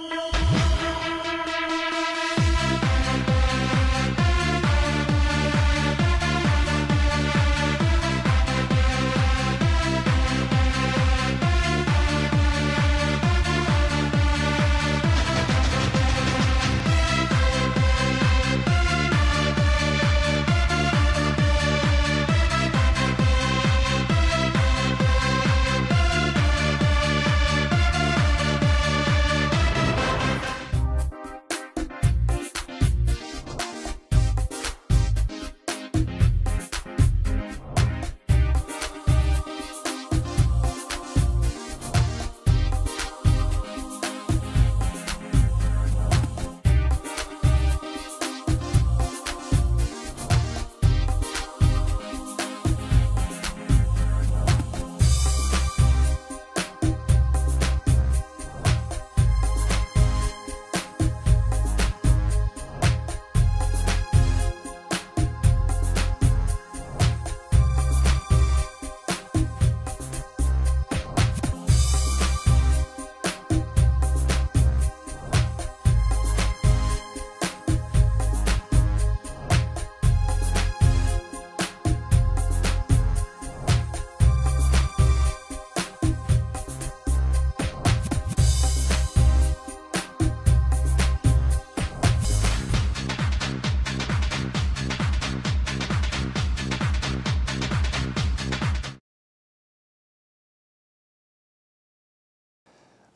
Música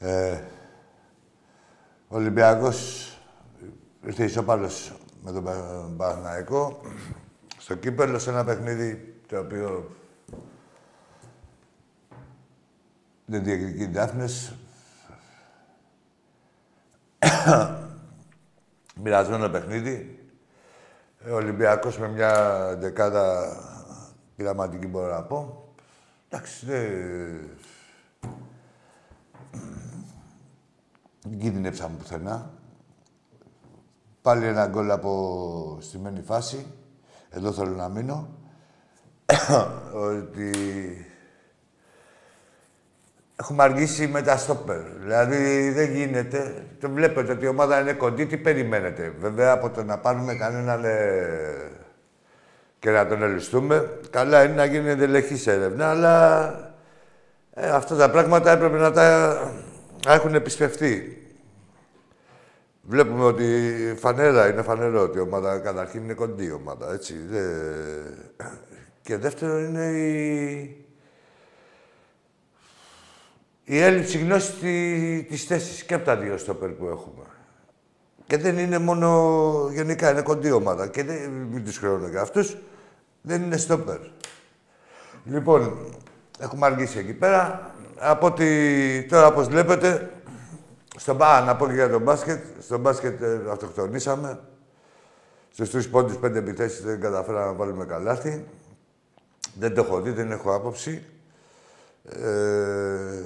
Ε, ο Ολυμπιακός ήρθε ισόπαλος με τον Πα- Παναθηναϊκό στο κύπελο σε ένα παιχνίδι το οποίο δεν διεκδικεί Ντάφνες. Μοιρασμένο παιχνίδι. Ο Ολυμπιακός με μια δεκάδα πειραματική μπορώ να πω. Εντάξει, δεν... Δεν κινδυνεύσαμε πουθενά. Πάλι ένα γκολ από στημένη φάση. Εδώ θέλω να μείνω. ότι έχουμε αργήσει με τα στόπερ. Δηλαδή δεν γίνεται. Το βλέπετε ότι η ομάδα είναι κοντή. Τι περιμένετε; Βέβαια από το να πάρουμε κανέναν ε, και να τον ελιστούμε, καλά είναι να γίνει εντελεχής έρευνα, αλλά ε, αυτά τα πράγματα έπρεπε να τα έχουν επισπευτεί. Βλέπουμε ότι η φανέρα είναι φανερό ότι η ομάδα καταρχήν είναι κοντή η ομάδα, έτσι. Δεν- Και δεύτερο είναι η... η έλλειψη γνώσης τη, της θέσης και από τα δύο στόπερ που έχουμε. Και δεν είναι μόνο γενικά, είναι κοντή ομάδα. Και δεν, μην τους χρεώνω για αυτούς, δεν είναι στόπερ. Λοιπόν, έχουμε αργήσει εκεί πέρα. Από ότι τώρα, όπως βλέπετε, στο μπα, να πω και για το μπάσκετ. Στο μπάσκετ ε, αυτοκτονήσαμε. Στους τρεις πόντους, πέντε επιθέσεις δεν καταφέραμε να βάλουμε καλάθι. Δεν το έχω δει, δεν έχω άποψη. Ε,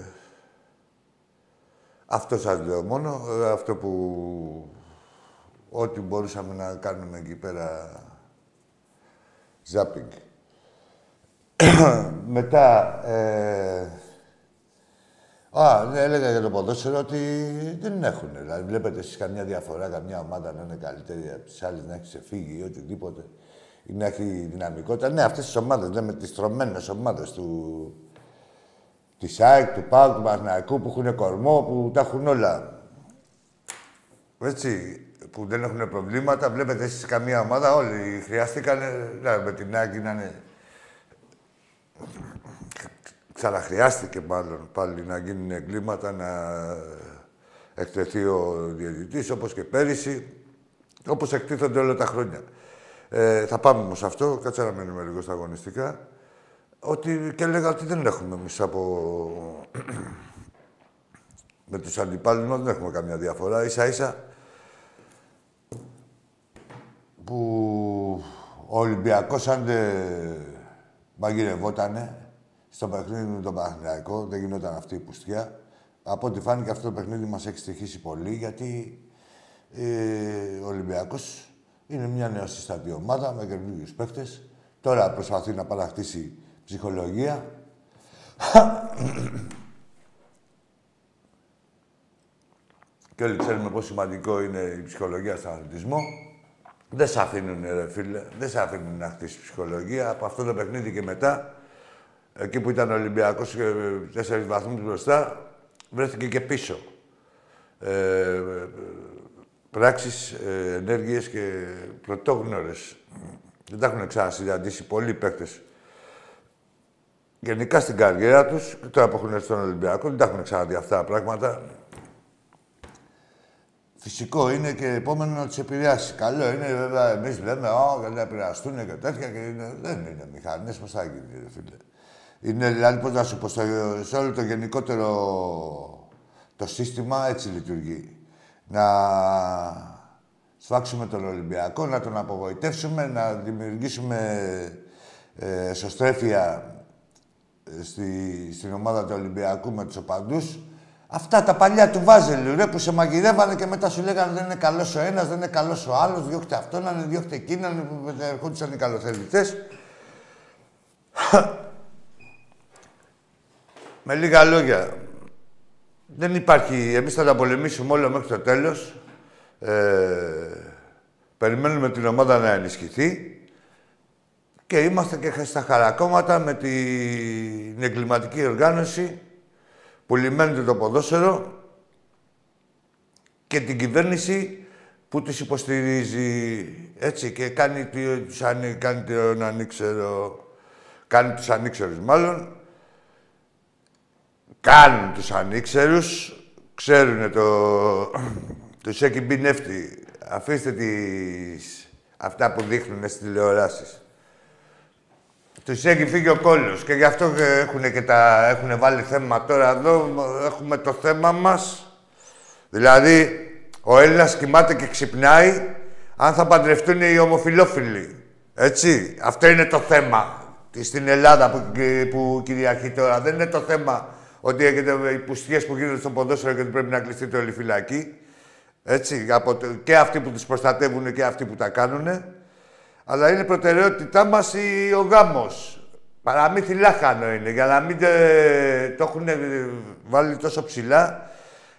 αυτό σας λέω μόνο. Ε, Αυτό που... Ό,τι μπορούσαμε να κάνουμε εκεί πέρα... Ζάπινγκ. Μετά... Ε, Α, ναι, έλεγα για το ποδόσφαιρο ότι δεν έχουν. Δηλαδή, βλέπετε εσείς καμιά διαφορά, καμιά ομάδα να είναι καλύτερη από τις άλλες, να έχει ξεφύγει ή οτιδήποτε. Ή να έχει δυναμικότητα. Ναι, αυτές τις ομάδες, λέμε τις τρομένες ομάδες του... Της ΑΕΚ, του ΠΑΟΚ, του Παναθηναϊκού, που έχουν κορμό, που τα έχουν όλα. Έτσι, που δεν έχουν προβλήματα. Βλέπετε εσείς καμία ομάδα, όλοι χρειάστηκαν, δηλαδή, με την ΑΕΚ να είναι Ξαναχρειάστηκε μάλλον πάλι να γίνουν εγκλήματα, να εκτεθεί ο διαιτητής, όπως και πέρυσι, όπως εκτίθονται όλα τα χρόνια. Ε, θα πάμε όμως αυτό, κάτσε να μένουμε λίγο στα αγωνιστικά. Ότι και έλεγα ότι δεν έχουμε εμείς από... με τους αντιπάλους μας δεν έχουμε καμιά διαφορά. Ίσα-ίσα που ο Ολυμπιακός αν δεν μαγειρευότανε στο παιχνίδι με τον Παναθηναϊκό, δεν γινόταν αυτή η πουστιά. Από ό,τι φάνηκε αυτό το παιχνίδι μας έχει στοιχήσει πολύ, γιατί ε, ο Ολυμπιακός είναι μια νεοσύστατη ομάδα με καινούργιους παίκτες. Τώρα προσπαθεί να παραχτήσει ψυχολογία. Και όλοι ξέρουμε πόσο σημαντικό είναι η ψυχολογία στον αθλητισμό. Δεν σε αφήνουν, ρε φίλε. Δεν σε αφήνουν να χτίσει ψυχολογία. Από αυτό το παιχνίδι και μετά, εκεί που ήταν ο Ολυμπιακός και τέσσερις βαθμούς μπροστά, βρέθηκε και πίσω. Ε, πράξεις, ε, ενέργειες και πρωτόγνωρες. Δεν τα έχουν ξανασυναντήσει πολλοί παίκτες. Γενικά στην καριέρα τους, τώρα που έχουν έρθει στον Ολυμπιακό, δεν τα έχουν ξαναδεί αυτά τα πράγματα. Φυσικό είναι και επόμενο να τους επηρεάσει. Καλό είναι βέβαια, εμείς λέμε, Ω, δεν θα επηρεαστούν και τέτοια και είναι, δεν είναι μηχανές, πώς θα γίνει, φίλε. Είναι δηλαδή, πώ να σου πω, σε όλο το γενικότερο το σύστημα έτσι λειτουργεί. Να σφάξουμε τον Ολυμπιακό, να τον απογοητεύσουμε, να δημιουργήσουμε ε, εσωστρέφεια ε, στη, στην ομάδα του Ολυμπιακού με τους οπαντούς. Αυτά τα παλιά του Βάζελου, ρε, που σε μαγειρεύανε και μετά σου λέγανε δεν είναι καλός ο ένας, δεν είναι καλός ο άλλος, διώχτε αυτόν, διώχτε εκείνον, ερχόντουσαν οι καλοθελητές. Με λίγα λόγια, δεν υπάρχει. Εμείς θα τα πολεμήσουμε όλα μέχρι το τέλος. Ε, περιμένουμε την ομάδα να ενισχυθεί. Και είμαστε και στα χαρακόμματα με την εγκληματική οργάνωση που λιμένεται το ποδόσφαιρο και την κυβέρνηση που τους υποστηρίζει έτσι και κάνει, τους, κάνει τον ανήξερο, κάνει τους ανήξερους μάλλον κάνουν τους ανήξερους, ξέρουν το... τους έχει μπει νεύτη. Αφήστε τις... αυτά που δείχνουν στις τηλεοράσεις. Τους έχει φύγει ο κόλλος και γι' αυτό έχουν, και τα... έχουν βάλει θέμα τώρα εδώ. Έχουμε το θέμα μας. Δηλαδή, ο Έλληνας κοιμάται και ξυπνάει αν θα παντρευτούν οι ομοφιλόφιλοι. Έτσι. Αυτό είναι το θέμα στην Ελλάδα που, που κυριαρχεί τώρα. Δεν είναι το θέμα ότι έχετε οι πουστιές που γίνονται στο ποδόσφαιρο και ότι πρέπει να κλειστείτε όλοι φυλακοί. Έτσι, από το, και αυτοί που τους προστατεύουν και αυτοί που τα κάνουν. Αλλά είναι προτεραιότητά μας ο γάμος. Παραμύθι λάχανο είναι, για να μην το έχουν βάλει τόσο ψηλά,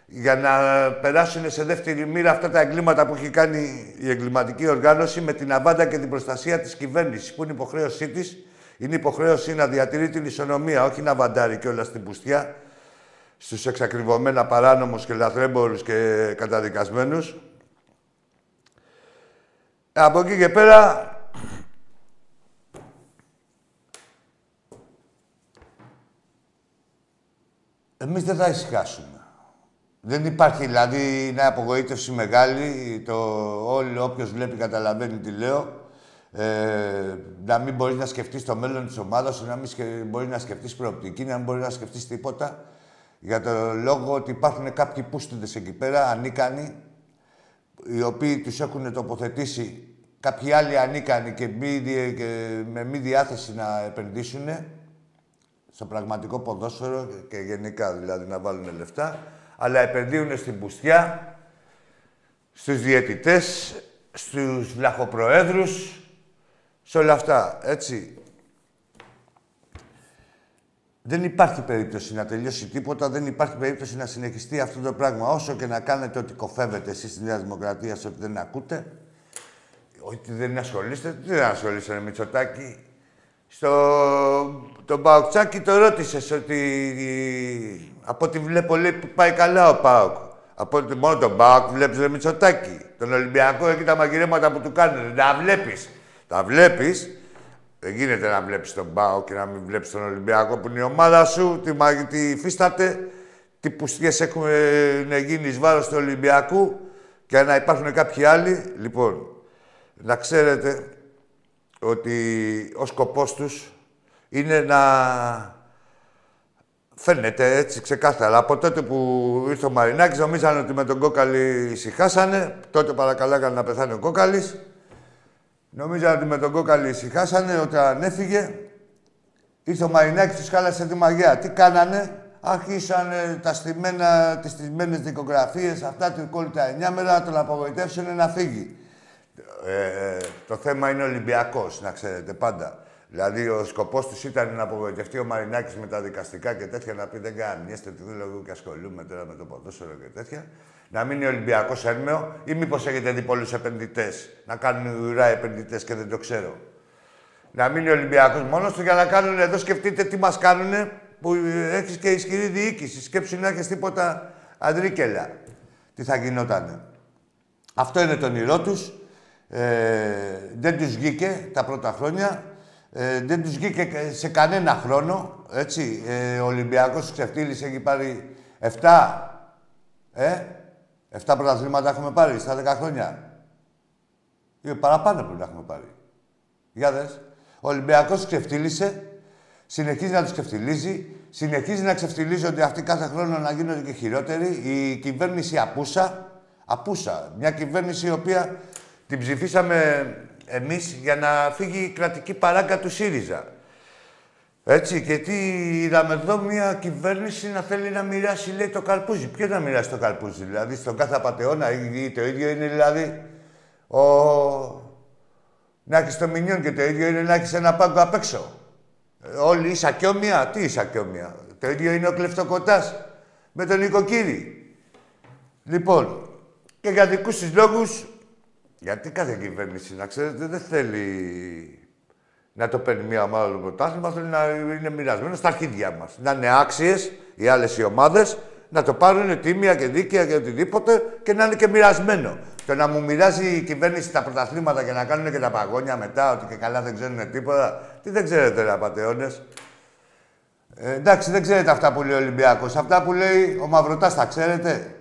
για να περάσουν σε δεύτερη μοίρα αυτά τα εγκλήματα που έχει κάνει η εγκληματική οργάνωση με την αβάντα και την προστασία της κυβέρνησης, που είναι υποχρέωσή της είναι υποχρέωση να διατηρεί την ισονομία, όχι να βαντάρει και όλα στην πουστιά στους εξακριβωμένα παράνομους και λαθρέμπορους και καταδικασμένους. Από εκεί και πέρα... Εμείς δεν θα ησυχάσουμε. Δεν υπάρχει δηλαδή είναι απογοήτευση μεγάλη. Το, όλο όποιος βλέπει καταλαβαίνει τι λέω ε, να μην μπορείς να σκεφτείς το μέλλον της ομάδας σου, να μην μπορείς να σκεφτείς προοπτική, να μην μπορείς να σκεφτείς τίποτα. Για το λόγο ότι υπάρχουν κάποιοι πούστιδες εκεί πέρα, ανίκανοι, οι οποίοι τους έχουν τοποθετήσει κάποιοι άλλοι ανίκανοι και, μη, και με μη διάθεση να επενδύσουν στο πραγματικό ποδόσφαιρο και γενικά δηλαδή να βάλουν λεφτά, αλλά επενδύουν στην πουστιά, στους διαιτητές, στους βλαχοπροέδρους, σε όλα αυτά, έτσι. Δεν υπάρχει περίπτωση να τελειώσει τίποτα, δεν υπάρχει περίπτωση να συνεχιστεί αυτό το πράγμα. Όσο και να κάνετε ότι κοφεύετε εσείς στη Νέα Δημοκρατία, σε ότι δεν ακούτε, ότι δεν ασχολείστε, τι δεν ασχολείστε με Μητσοτάκη. Στο τον Παοκτσάκη το ρώτησες ότι από ό,τι βλέπω λέει πάει καλά ο Πάοκ. Από ότι μόνο τον Πάοκ βλέπεις ρε Μητσοτάκη. Τον Ολυμπιακό εκεί τα μαγειρέματα που του κάνουν. Τα βλέπεις. Τα βλέπεις. Δεν γίνεται να βλέπεις τον Πάο και να μην βλέπεις τον Ολυμπιακό που είναι η ομάδα σου, τι, τι υφίσταται, τι πουστιές έχουν γίνει εις βάρος του Ολυμπιακού και να υπάρχουν κάποιοι άλλοι. Λοιπόν, να ξέρετε ότι ο σκοπός τους είναι να φαίνεται έτσι ξεκάθαρα. Από τότε που ήρθε ο Μαρινάκης νομίζανε ότι με τον Κόκαλη ησυχάσανε. Τότε παρακαλάγανε να πεθάνει ο Κόκαλης. Νομίζα ότι με τον Κόκαλη ησυχάσανε όταν έφυγε. Ήρθε ο Μαρινάκης, τους χάλασε τη μαγιά. Τι κάνανε, άρχισαν τα στημένα, τις στημένες δικογραφίες, αυτά του κόλλη τα εννιάμερα, να τον απογοητεύσουν να φύγει. Ε, το θέμα είναι Ολυμπιακός, να ξέρετε, πάντα. Δηλαδή, ο σκοπός τους ήταν να απογοητευτεί ο Μαρινάκης με τα δικαστικά και τέτοια, να πει δεν κάνιέστε τι δουλεύω και ασχολούμαι τώρα με το ποδόσφαιρο και τέτοια. Να μείνει ο Ολυμπιακός έρμεο, ή μήπως έχετε δει πολλούς επενδυτές να κάνουν ουρά επενδυτές και δεν το ξέρω. Να μείνει ο Ολυμπιακός μόνος του για να κάνουν εδώ, σκεφτείτε τι μας κάνουν που έχεις και ισχυρή διοίκηση. Σκέψου να έχεις τίποτα αντρίκελα. Τι θα γινότανε. Αυτό είναι το όνειρό τους. Ε, δεν τους βγήκε τα πρώτα χρόνια. Ε, δεν τους βγήκε σε κανένα χρόνο, έτσι. Ε, ο Ολυμπιακός ξεφτύλισε, έχει πάρει 7, ε, 7 πρωταθλήματα έχουμε πάρει στα 10 χρόνια. Ή παραπάνω που έχουμε πάρει. Για δες. Ο Ολυμπιακός ξεφτύλισε, συνεχίζει να τους ξεφτυλίζει, συνεχίζει να ξεφτυλίζει ότι αυτοί κάθε χρόνο να γίνονται και χειρότεροι. Η κυβέρνηση απούσα, απούσα. Μια κυβέρνηση η οποία την ψηφίσαμε εμείς για να φύγει η κρατική παράγκα του ΣΥΡΙΖΑ. Έτσι, και τι είδαμε εδώ μια κυβέρνηση να θέλει να μοιράσει, λέει, το καλπούζι. Ποιο να μοιράσει το καλπούζι, δηλαδή, στον κάθε απαταιώνα ή το ίδιο είναι, δηλαδή, ο... να έχει το μηνιόν και το ίδιο είναι να έχει ένα πάγκο απ' έξω. Όλοι ίσα και όμοια. Τι ίσα και όμοια. Το ίδιο είναι ο κλεφτοκοτάς με τον οικοκύρη. Λοιπόν, και για δικούς τους λόγους γιατί κάθε κυβέρνηση, να ξέρετε, δεν θέλει να το παίρνει μία ομάδα το πρωτάθλημα, θέλει να είναι μοιρασμένο στα αρχίδια μας. Να είναι άξιες οι άλλες οι ομάδες, να το πάρουν τίμια και δίκαια και οτιδήποτε και να είναι και μοιρασμένο. Το να μου μοιράζει η κυβέρνηση τα πρωταθλήματα και να κάνουν και τα παγόνια μετά, ότι και καλά δεν ξέρουν τίποτα. Τι δεν ξέρετε, ρε απαταιώνε. Ε, εντάξει, δεν ξέρετε αυτά που λέει ο Ολυμπιακός. Αυτά που λέει ο Μαυρωτά, τα ξέρετε.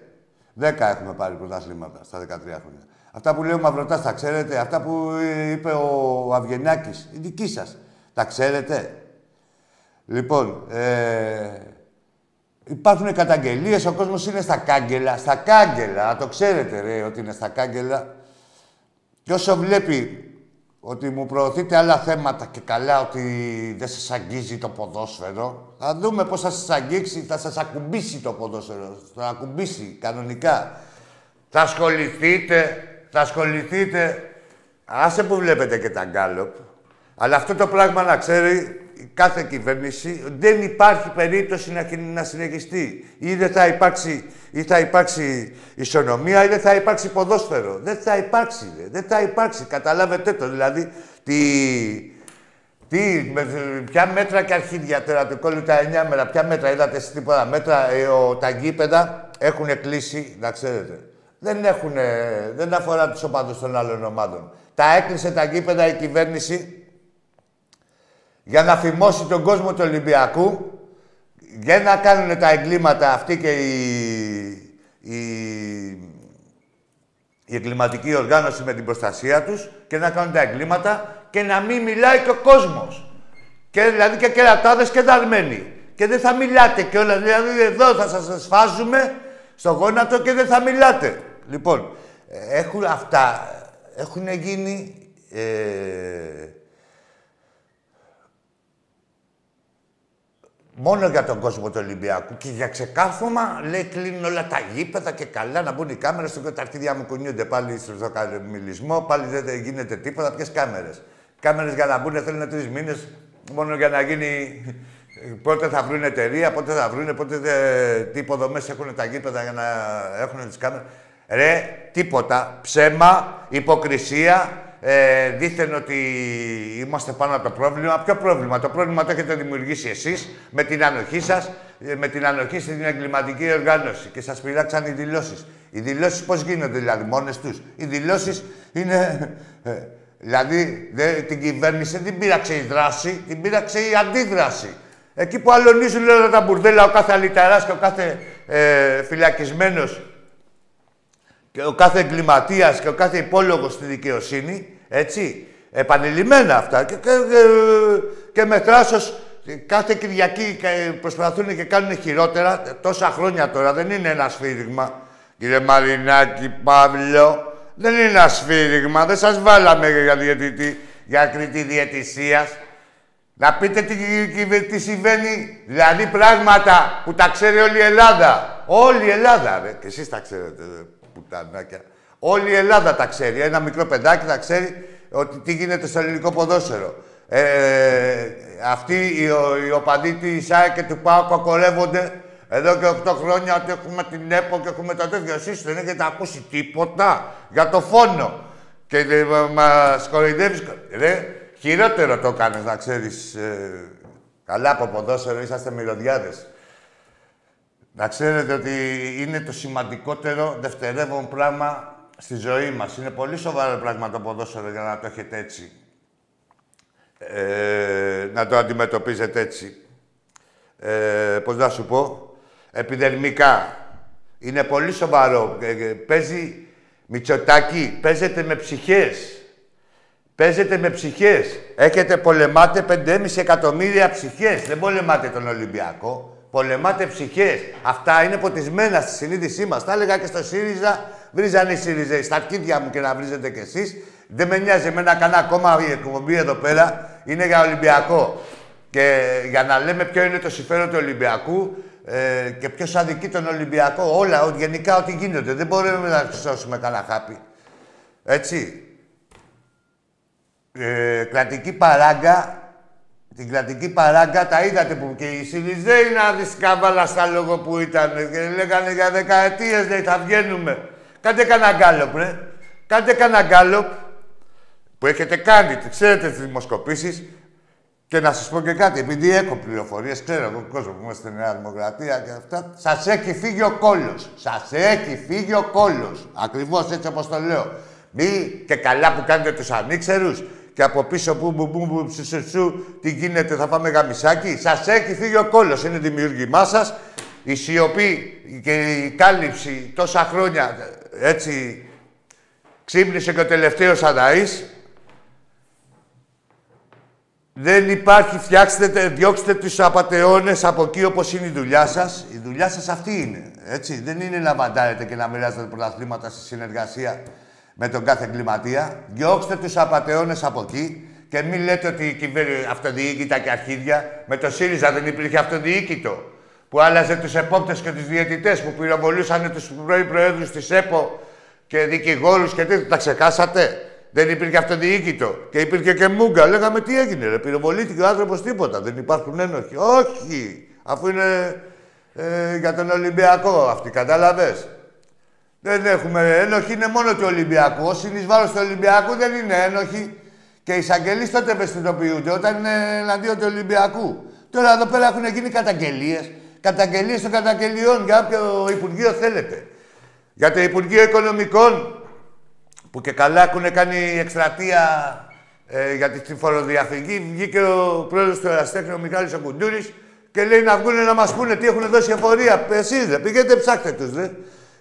Δέκα έχουμε πάρει πρωταθλήματα στα 13 χρόνια. Αυτά που λέει ο Μαυροτάς, τα ξέρετε; Αυτά που είπε ο Αυγενάκης, η δική σας. Τα ξέρετε; Λοιπόν, ε, υπάρχουν καταγγελίες, ο κόσμος είναι στα κάγκελα. Στα κάγκελα, το ξέρετε ρε, ότι είναι στα κάγκελα. Και όσο βλέπει ότι μου προωθείτε άλλα θέματα και καλά ότι δεν σας αγγίζει το ποδόσφαιρο, θα δούμε πώς θα σας αγγίξει, θα σας ακουμπήσει το ποδόσφαιρο. Θα ακουμπήσει κανονικά. Θα ασχοληθείτε θα ασχοληθείτε. Άσε που βλέπετε και τα γκάλοπ. Αλλά αυτό το πράγμα να ξέρει κάθε κυβέρνηση δεν υπάρχει περίπτωση να, να συνεχιστεί. Ή δεν θα υπάρξει, ή θα υπάρξει ισονομία ή δεν θα υπάρξει ποδόσφαιρο. Δεν θα υπάρξει. Δεν θα υπάρξει. Καταλάβετε το. Δηλαδή, τι, τι, με, ποια μέτρα και αρχίδια τώρα του κόλλου τα εννιά μέρα, ποια μέτρα είδατε εσείς τίποτα μέτρα, ε, ο, τα γήπεδα έχουν κλείσει, να ξέρετε δεν, έχουν, δεν αφορά τους οπαδούς των άλλων ομάδων. Τα έκλεισε τα γήπεδα η κυβέρνηση για να φημώσει τον κόσμο του Ολυμπιακού για να κάνουν τα εγκλήματα αυτοί και η, η, η εγκληματική οργάνωση με την προστασία τους και να κάνουν τα εγκλήματα και να μην μιλάει και ο κόσμος. Και δηλαδή και κερατάδες και δαρμένοι. Και δεν θα μιλάτε κιόλας. Δηλαδή εδώ θα σας σφάζουμε στο γόνατο και δεν θα μιλάτε. Λοιπόν, έχουν αυτά, έχουν γίνει... Ε, μόνο για τον κόσμο του Ολυμπιακού και για ξεκάθωμα λέει κλείνουν όλα τα γήπεδα και καλά να μπουν οι κάμερες. Στο τα αρχίδια μου κουνιούνται πάλι στο μιλισμό, πάλι δεν γίνεται τίποτα. Ποιες κάμερες; Κάμερες για να μπουν θέλουν τρεις μήνες μόνο για να γίνει. Πότε θα βρουν εταιρεία, πότε θα βρουν, πότε τι υποδομές έχουν τα γήπεδα για να έχουν τις κάμερες. Ρε, τίποτα. Ψέμα, υποκρισία, ε, δήθεν ότι είμαστε πάνω από το πρόβλημα. Ποιο πρόβλημα; Το πρόβλημα το έχετε δημιουργήσει εσείς με την ανοχή σας, ε, με την ανοχή στην εγκληματική οργάνωση και σας πειράξαν οι δηλώσεις. Οι δηλώσεις πώς γίνονται δηλαδή, μόνες τους; Οι δηλώσεις είναι... Ε, δηλαδή, δε, την κυβέρνηση δεν την πείραξε η δράση, την πείραξε η αντίδραση. Εκεί που αλωνίζουν όλα τα μπουρδέλα, ο κάθε αλυταράς και ο κάθε ε, φυλακισμένος και ο κάθε εγκληματίας και ο κάθε υπόλογος στη δικαιοσύνη, έτσι, επανειλημμένα αυτά. Και, και, και με θράσος κάθε Κυριακή προσπαθούν και κάνουν χειρότερα, τόσα χρόνια τώρα, δεν είναι ένα σφύριγμα. Κύριε Μαρινάκη, Παύλο, δεν είναι ένα σφύριγμα, δεν σας βάλαμε για διαιτητή, για κριτή διαιτησίας. Να πείτε τι, τι, συμβαίνει, δηλαδή πράγματα που τα ξέρει όλη η Ελλάδα. Όλη η Ελλάδα, ρε. Και εσείς τα ξέρετε, πουτανάκια. Όλη η Ελλάδα τα ξέρει. Ένα μικρό παιδάκι θα ξέρει ότι τι γίνεται στο ελληνικό ποδόσφαιρο. Ε, αυτοί οι, οι οπαδοί της και του ΠΑΟ κοκορεύονται εδώ και 8 χρόνια ότι έχουμε την ΕΠΟ και έχουμε τα τέτοια. Εσείς δεν έχετε ακούσει τίποτα για το φόνο. Και ε, μας κοροϊδεύεις. Ρε, χειρότερο το κάνεις να ξέρεις. Ε, καλά από ποδόσφαιρο, είσαστε μυρωδιάδες. Να ξέρετε ότι είναι το σημαντικότερο δευτερεύον πράγμα στη ζωή μας. Είναι πολύ σοβαρό πράγμα το ποδόσφαιρο για να το έχετε έτσι. Ε, να το αντιμετωπίζετε έτσι. Ε, πώς να σου πω. Επιδερμικά. Είναι πολύ σοβαρό. Ε, ε, παίζει Μητσοτάκη. Παίζετε με ψυχές. Παίζετε με ψυχές. Έχετε, πολεμάτε 5,5 εκατομμύρια ψυχές. Δεν πολεμάτε τον Ολυμπιακό. Πολεμάτε ψυχές. Αυτά είναι ποτισμένα στη συνείδησή μας. Τα έλεγα και στο ΣΥΡΙΖΑ. Βρίζανε οι ΣΥΡΙΖΑ στα αρχίδια μου και να βρίζετε κι εσείς. Δεν με νοιάζει εμένα κανένα κόμμα η εκπομπή εδώ πέρα. Είναι για Ολυμπιακό. Και για να λέμε ποιο είναι το συμφέρον του Ολυμπιακού ε, και ποιος αδικεί τον Ολυμπιακό. Όλα, γενικά ό,τι γίνεται. Δεν μπορούμε να σώσουμε κανένα χάπι. Έτσι. Ε, κρατική παράγκα. Την κρατική παράγκα τα είδατε που και οι Σιριζέοι να δεις καβάλα στα λόγο που ήταν και λέγανε για δεκαετίες λέει θα βγαίνουμε. Κάντε κανένα γκάλοπ, ρε. Κάντε κανένα γκάλοπ που έχετε κάνει, ξέρετε τις δημοσκοπήσεις και να σας πω και κάτι, επειδή έχω πληροφορίες, ξέρω εγώ κόσμο που είμαστε στη Νέα Δημοκρατία και αυτά, σας έχει φύγει ο κώλος. Σας έχει φύγει ο κώλος. Ακριβώς έτσι όπως το λέω. Μη και καλά που κάνετε τους ανήξερους και από πίσω που μπου μπου μπου σου, τι γίνεται, θα πάμε γαμισάκι. Σας έχει φύγει ο κώλος. Είναι δημιουργήμά σας. Η σιωπή και η κάλυψη τόσα χρόνια έτσι ξύπνησε και ο τελευταίος Αδαής δεν υπάρχει, φτιάξτε, διώξτε τους απαταιώνες από εκεί όπως είναι η δουλειά σας. Η δουλειά σας αυτή είναι, έτσι. Δεν είναι να βαντάρετε και να μοιράζετε πρωταθλήματα στη συνεργασία με τον κάθε εγκληματία. Διώξτε τους απαταιώνες από εκεί και μην λέτε ότι η κυβέρνηση αυτοδιοίκητα και αρχίδια. Με το ΣΥΡΙΖΑ δεν υπήρχε αυτοδιοίκητο. Που άλλαζε τους επόπτες και τους διαιτητές που πυροβολούσαν τους πρώην προέδρους της ΕΠΟ και δικηγόρους και τέτοια. Τα ξεχάσατε; Δεν υπήρχε αυτοδιοίκητο. Και υπήρχε και μούγκα. Λέγαμε τι έγινε, ρε. Πυροβολήθηκε ο άνθρωπος τίποτα. Δεν υπάρχουν ένοχοι. Όχι! Αφού είναι ε, για τον Ολυμπιακό αυτοί, κατάλαβες; Δεν έχουμε ένοχοι, είναι μόνο του Ολυμπιακού. Όσοι είναι ει βάρο του Ολυμπιακού δεν είναι ένοχοι. Και οι εισαγγελείς τότε ευαισθητοποιούνται όταν είναι εναντίον του Ολυμπιακού. Τώρα εδώ πέρα έχουν γίνει καταγγελίες. Καταγγελίες των καταγγελιών για όποιο Υπουργείο θέλετε. Για το Υπουργείο Οικονομικών που και καλά έχουν κάνει εκστρατεία ε, για τη φοροδιαφυγή. Βγήκε ο πρόεδρος του Εραστέχνη, ο Μιχάλης Ακουντούρης, και λέει να βγουν να μας πούνε τι έχουν δώσει εφορία. Εσείς δεν πηγαίνετε, ψάχτε τους, δε.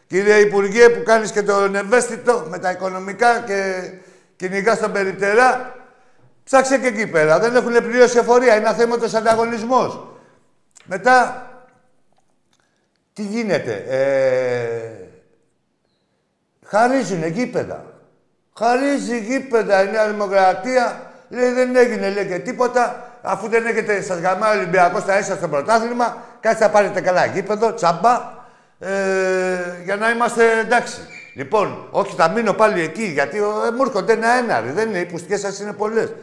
Κύριε Υπουργέ, που κάνεις και τον ευαίσθητο με τα οικονομικά και κυνηγάς τον περιπτερά, ψάξε και εκεί πέρα. Δεν έχουν πληρώσει εφορία. Είναι αθέματο ανταγωνισμός. Μετά, τι γίνεται. Ε, χαρίζουν γήπεδα. Χαρίζει γήπεδα η Νέα Δημοκρατία. Λέει δεν έγινε λέει και τίποτα. Αφού δεν έχετε σας γαμάει ο Ολυμπιακός στα ίσα στο πρωτάθλημα, κάτσε να πάρετε καλά γήπεδο, τσάμπα, ε, για να είμαστε εντάξει. Λοιπόν, όχι, θα μείνω πάλι εκεί, γιατί ε, μου έρχονται ένα-ένα. Δεν είναι, οι πουστιέ σας είναι πολλές.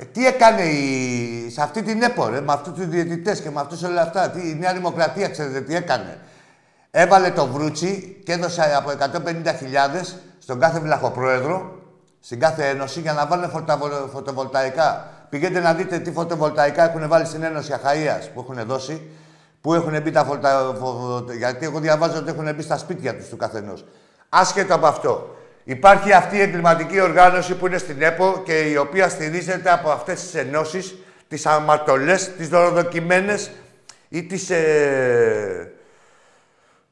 Ε, τι έκανε η... σε αυτή την ΕΠΟ, ρε, με αυτούς τους διαιτητές και με αυτούς όλα αυτά. Τι, η Νέα Δημοκρατία, ξέρετε τι έκανε. Έβαλε το βρούτσι και έδωσε από 150.000 στον κάθε βλαχοπρόεδρο, στην κάθε ένωση για να βάλουν φωτοβολταϊκά. Πηγαίνετε να δείτε τι φωτοβολταϊκά έχουν βάλει στην Ένωση Αχαΐας που έχουν δώσει, που έχουν μπει τα φωτα... Γιατί εγώ διαβάζω ότι έχουν μπει στα σπίτια τους του καθενός. Άσχετο από αυτό. Υπάρχει αυτή η εγκληματική οργάνωση που είναι στην ΕΠΟ και η οποία στηρίζεται από αυτές τις ενώσεις, τις αμαρτωλές, τις δωροδοκιμένες ή τις... Ε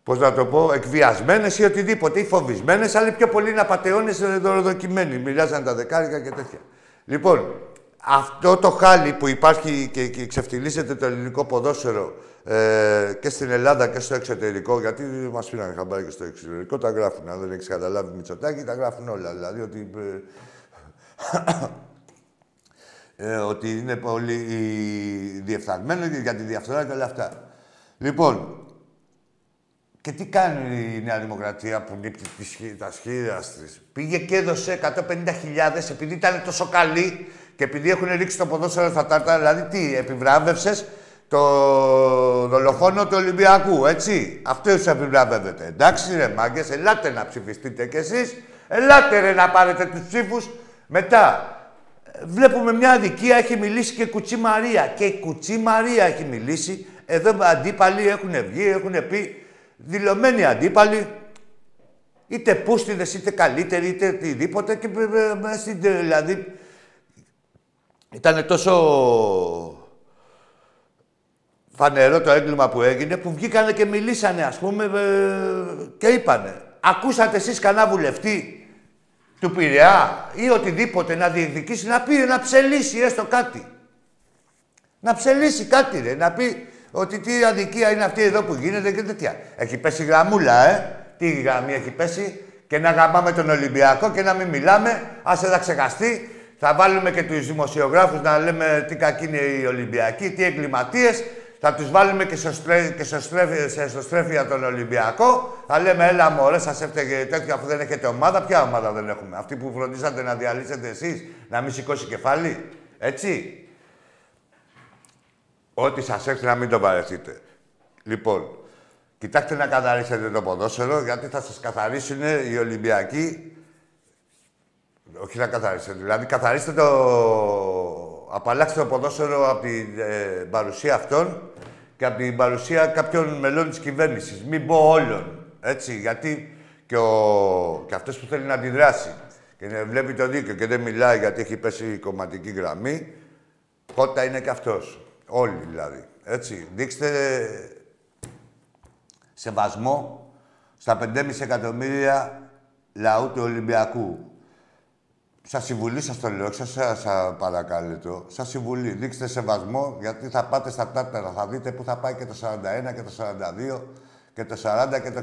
πώς να το πω, εκβιασμένες ή οτιδήποτε, ή φοβισμένες, αλλά πιο πολύ είναι απαταιώνες δωροδοκιμένοι. Μοιράζαν τα δεκάρικα και τέτοια. Λοιπόν, αυτό το χάλι που υπάρχει και, και ξεφτυλίζεται το ελληνικό ποδόσφαιρο ε, και στην Ελλάδα και στο εξωτερικό, γιατί μας πήραν χαμπάρι και στο εξωτερικό, τα γράφουν. Αν δεν έχεις καταλάβει Μητσοτάκη, τα γράφουν όλα. Δηλαδή ότι. Ε, ότι είναι πολύ διεφθαρμένο για τη διαφθορά και όλα αυτά. Λοιπόν, και τι κάνει η Νέα Δημοκρατία που νύπτει τα σχήρα τη. Πήγε και έδωσε 150.000 επειδή ήταν τόσο καλή Και επειδή έχουν ρίξει το ποδόσφαιρο στα τάρτα, δηλαδή τι, επιβράβευσες το δολοφόνο του Ολυμπιακού, έτσι. Αυτό σου επιβραβεύεται. Εντάξει, ρε μάγκε, ελάτε να ψηφιστείτε κι εσεί. Ελάτε ρε να πάρετε του ψήφου. Μετά, βλέπουμε μια αδικία, έχει μιλήσει και η Κουτσή Μαρία. Και η Κουτσή Μαρία έχει μιλήσει. Εδώ αντίπαλοι έχουν βγει, έχουν πει δηλωμένοι αντίπαλοι, είτε πούστιδες, είτε καλύτεροι, είτε οτιδήποτε. Και δηλαδή ήταν τόσο φανερό το έγκλημα που έγινε που βγήκανε και μιλήσανε, ας πούμε, ε, και είπανε. Ακούσατε εσείς κανένα βουλευτή του Πειραιά ή οτιδήποτε να διεκδικήσει, να πει, να ψελίσει έστω κάτι. Να ψελίσει κάτι, ρε, να πει ότι τι αδικία είναι αυτή εδώ που γίνεται και τέτοια. Έχει πέσει γραμμούλα, ε. Τι γραμμή έχει πέσει και να γαμάμε τον Ολυμπιακό και να μην μιλάμε, άσε να ξεχαστεί. Θα βάλουμε και τους δημοσιογράφους να λέμε τι κακοί είναι οι Ολυμπιακοί, τι εγκληματίες. Θα τους βάλουμε και, στο και σε εσωστρέφεια τον Ολυμπιακό. Θα λέμε, έλα μωρέ, σας έφταιγε τέτοιο αφού δεν έχετε ομάδα. Ποια ομάδα δεν έχουμε; Αυτή που φροντίσατε να διαλύσετε εσείς, να μην σηκώσει κεφάλι. Έτσι; Ό,τι σας έρθει να μην το παρεθείτε. Λοιπόν, κοιτάξτε να καθαρίσετε το ποδόσφαιρο, γιατί θα σας καθαρίσουν οι Ολυμπιακοί. Όχι να καθαρίσετε, δηλαδή καθαρίστε το... Απαλλάξτε το ποδόσφαιρο από την ε, παρουσία αυτών και από την παρουσία κάποιων μελών της κυβέρνησης. Μην πω όλων, έτσι, γιατί και, ο... και αυτός που θέλει να αντιδράσει και βλέπει το δίκαιο και δεν μιλάει γιατί έχει πέσει η κομματική γραμμή, κότα είναι και αυτός. Όλοι δηλαδή. Έτσι. Δείξτε σεβασμό στα 5,5 εκατομμύρια λαού του Ολυμπιακού. Σα συμβουλή σας το λέω, σας παρακαλώ. Σας συμβουλή. Δείξτε σεβασμό, γιατί θα πάτε στα τάρταρα. Θα δείτε πού θα πάει και το 41 και το 42 και το 40 και το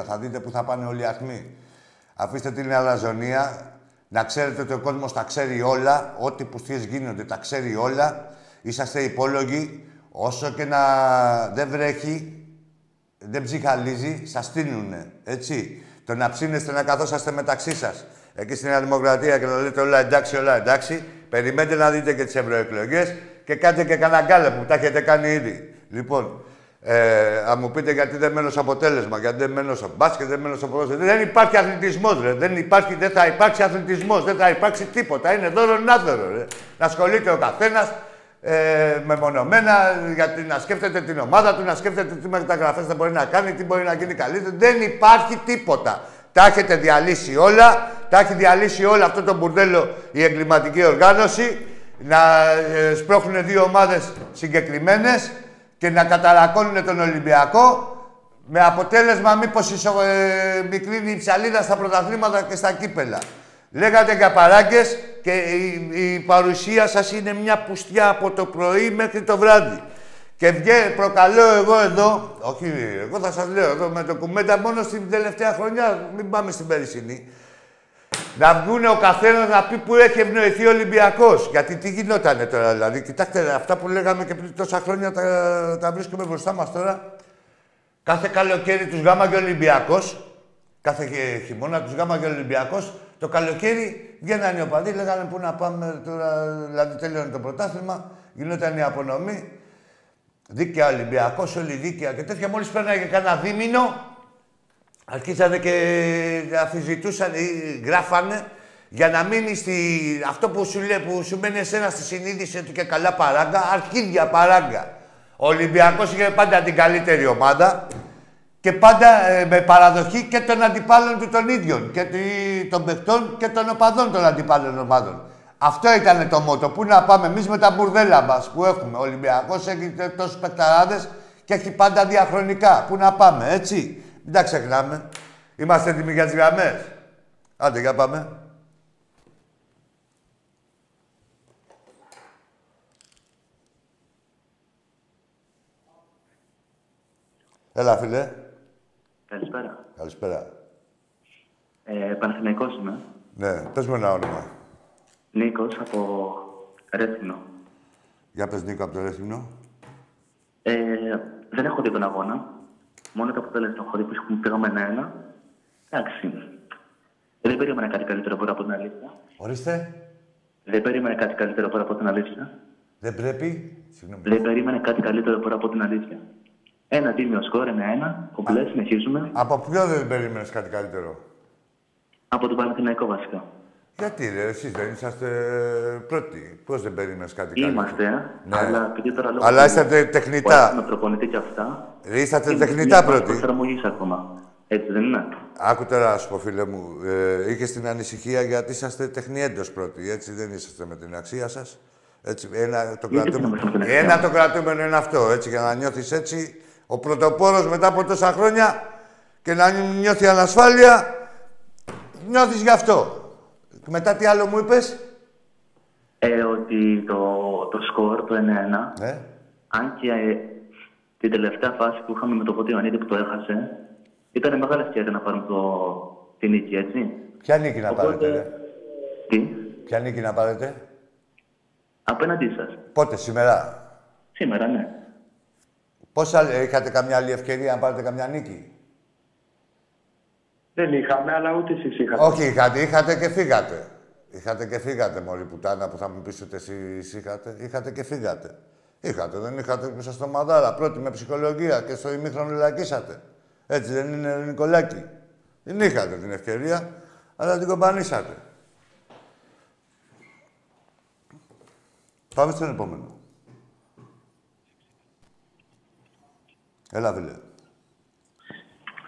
1821. Θα δείτε πού θα πάνε όλοι οι αχμοί. Αφήστε την αλαζονία. Να ξέρετε ότι ο κόσμος τα ξέρει όλα. Ό,τι πουστιές γίνονται τα ξέρει όλα. Είσαστε υπόλογοι. Όσο και να δεν βρέχει, δεν ψυχαλίζει, σας στείλουνε. Έτσι. Το να ψήνεστε να καθόσαστε μεταξύ σας. Εκεί στην Νέα Δημοκρατία και να λέτε όλα εντάξει, όλα εντάξει. Περιμένετε να δείτε και τις ευρωεκλογές και κάντε και κανένα γκάλε που τα έχετε κάνει ήδη. Λοιπόν, ε, αν μου πείτε γιατί δεν μένω αποτέλεσμα, γιατί δεν μένω στο μπάσκετ, δεν μένω στο ποδόσφαιρο. Δεν υπάρχει αθλητισμός, ρε. Δεν, υπάρχει, δεν θα υπάρξει αθλητισμός, δεν θα υπάρξει τίποτα. Είναι δώρο νάδωρο, ρε. Να ασχολείται ο καθένας ε, μεμονωμένα, γιατί να σκέφτεται την ομάδα του, να σκέφτεται τι μεταγραφές θα μπορεί να κάνει, τι μπορεί να γίνει καλύτερα. Δεν υπάρχει τίποτα. Τα έχετε διαλύσει όλα, τα έχει διαλύσει όλο αυτό το μπουρδέλο η εγκληματική οργάνωση, να ε, σπρώχνουν δύο ομάδες συγκεκριμένες και να καταρακώνουν τον Ολυμπιακό με αποτέλεσμα μήπως ε, μικρύνει η ψαλίδα στα πρωταθλήματα και στα κύπελα. Λέγατε για παράγκες και η, η, παρουσία σας είναι μια πουστιά από το πρωί μέχρι το βράδυ. Και βγαίνει, προκαλώ εγώ εδώ, όχι, εγώ θα σας λέω εδώ με το κουμέντα μόνο στην τελευταία χρονιά, μην πάμε στην περσινή. Να βγουν ο καθένας να πει που έχει ευνοηθεί ο Ολυμπιακός. Γιατί τι γινότανε τώρα, δηλαδή. Κοιτάξτε, αυτά που λέγαμε και πριν τόσα χρόνια τα, τα βρίσκουμε μπροστά μας τώρα. Κάθε καλοκαίρι τους γάμα και Ολυμπιακός. Κάθε χειμώνα τους γάμα και Ολυμπιακός. Το καλοκαίρι βγαίνανε οι οπαδοί, λέγανε πού να πάμε τώρα, δηλαδή τελειώνει το πρωτάθλημα, γινόταν η απονομή. Δίκαια Ολυμπιακός, όλη δίκαια και τέτοια. Μόλις πέρναγε κανένα δίμηνο, αρχίσανε και αφιζητούσαν ή γράφανε για να μείνει στη... αυτό που σου, λέει, που σου μένει εσένα στη συνείδηση ότι και καλά παράγκα, αρχίδια παράγκα. Ο Ολυμπιακός είχε πάντα την καλύτερη ομάδα και πάντα ε, με παραδοχή και των αντιπάλων του των ίδιων και των παιχτών και των οπαδών των αντιπάλων ομάδων. Αυτό ήταν το μότο. Πού να πάμε εμείς με τα μπουρδέλα μας που έχουμε. Ο Ολυμπιακός έχει τόσους παιχταράδε και έχει πάντα διαχρονικά. Πού να πάμε, έτσι. Μην τα ξεχνάμε. Είμαστε έτοιμοι για τις γραμμές. Άντε, για πάμε. Έλα, φίλε. Καλησπέρα. Καλησπέρα. Ε, Παναθηναϊκός είμαι. Ναι, πες μου ένα όνομα. Νίκος από Ρέθινο. Για πες Νίκο από το Ρέθινο. Ε, δεν έχω δει τον αγώνα. Μόνο το αποτέλεσμα έχω δει που πήγαμε ένα-ένα. Εντάξει. Δεν περίμενα κάτι καλύτερο από την αλήθεια. Ορίστε. Δεν περίμενε κάτι καλύτερο πέρα από την αλήθεια. Δεν πρέπει. Συγγνώμη. Δεν περίμενε κάτι καλύτερο πέρα από την αλήθεια. Ένα τίμιο σκορ, ένα-ένα. Κομπλέ, συνεχίζουμε. Από ποιο δεν περίμενες κάτι καλύτερο; Από τον Παναθηναϊκό βασικά. Γιατί ρε, εσείς δεν είσαστε πρώτοι. Πώς δεν περίμενες κάτι καλύτερο. Είμαστε, ε. Ναι. αλλά επειδή τώρα λόγω Αλλά του- είσαστε που τεχνητά. έχουμε προπονητή και αυτά. Ρε, είσαστε είναι τεχνητά μια πρώτοι. προσαρμογής ακόμα. Έτσι δεν είναι; Άκου τώρα, να σου πω, φίλε μου. Ε, είχες την ανησυχία γιατί είσαστε τεχνιέντος πρώτοι. Έτσι δεν είσαστε με την αξία σας; Έτσι, ένα, το Γιατί κρατούμε- δεν είμαστε με την αξία ένα μας. το κρατούμενο είναι αυτό. Έτσι, για να νιώθεις έτσι. Ο πρωτοπόρος μετά από τόσα χρόνια και να νιώθει ανασφάλεια, νιώθεις γι' αυτό. Και μετά τι άλλο μου είπες; Ε, ότι το, το σκορ, το 1-1, Ναι. αν και ε, την τελευταία φάση που είχαμε με το Φωτή Ιωαννίδη που το έχασε, ήταν μεγάλη ευκαιρία να πάρουμε το, τη νίκη, έτσι. Ποια νίκη να Οπότε- πάρετε, ρε; Τι, Ποια νίκη να πάρετε; απέναντί σας. Πότε, σήμερα; Σήμερα, ναι. Πόσα ε, είχατε καμιά άλλη ευκαιρία να πάρετε καμιά νίκη; Δεν είχαμε, αλλά ούτε εσείς είχατε. Όχι, είχατε, είχατε και φύγατε. Είχατε και φύγατε, μόλι πουτάνα που θα μου πεις ότι εσείς είχατε. Είχατε και φύγατε. Είχατε, δεν είχατε που στο Μαδάρα. Πρώτη με ψυχολογία και στο ημίχρονο λακίσατε. Έτσι δεν είναι, Νικολάκη; Δεν είχατε την ευκαιρία, αλλά την κομπανίσατε. Πάμε στον επόμενο. Έλα, φίλε.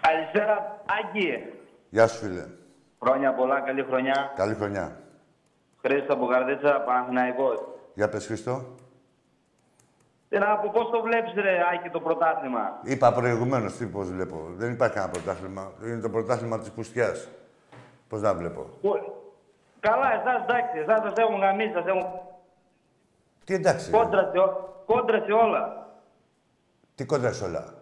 Καλησπέρα, Άκη. Γεια σου, φίλε. Χρόνια πολλά, καλή χρονιά. Καλή χρονιά. Χρήστο από Καρδίτσα, Παναθηναϊκός. Για πες, Χριστό. Τι να πω, πώς το βλέπεις ρε Άκη το πρωτάθλημα; Είπα προηγουμένως τι πώς βλέπω. Δεν υπάρχει κανένα πρωτάθλημα. Είναι το πρωτάθλημα της πουστιά. Πώς να βλέπω. Που- Καλά, εσάς εντάξει, εσάς σας έχουν γαμίσει, σας έχουν Τι εντάξει. κόντρα σε, ό- κόντρα σε όλα. Τι κόντρα σε όλα.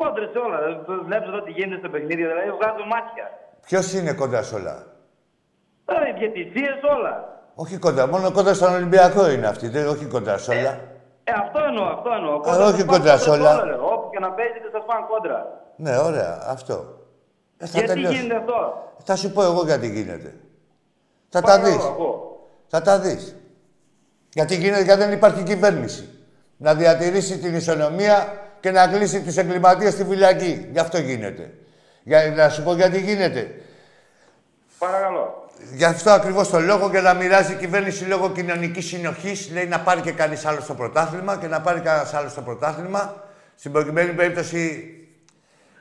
Κόντρα σε όλα. Δηλαδή, Βλέπεις εδώ τι γίνεται στο παιχνίδι, δηλαδή βγάζω μάτια. Ποιος είναι κόντρα σε όλα; Δηλαδή, διαιτησίες όλα. Όχι κόντρα, μόνο κόντρα στον Ολυμπιακό είναι αυτή. Δεν, όχι κόντρα σε όλα. Ε, αυτό εννοώ, αυτό εννοώ. όχι σας πάνε κόντρα σε όλα. λέω. Όπου και να παίζετε, σας πάνε κόντρα. Ναι, ωραία, αυτό. Ε, θα Γιατί τελειώσει. γίνεται αυτό; Θα σου πω εγώ γιατί γίνεται. Θα τα δεις. Παρακαλώ, ακούω. Θα τα δεις. Γιατί γίνεται γιατί δεν υπάρχει κυβέρνηση. Να διατηρήσει την ισονομία και να κλείσει τους εγκληματίες στη φυλακή. Γι' αυτό γίνεται. Για, να σου πω γιατί γίνεται. Παρακαλώ. Γι' αυτό ακριβώς το λόγο και να μοιράζει η κυβέρνηση λόγω κοινωνικής συνοχής. Λέει να πάρει και κανείς άλλο στο πρωτάθλημα και να πάρει κανένας άλλο στο πρωτάθλημα. Στην προκειμένη περίπτωση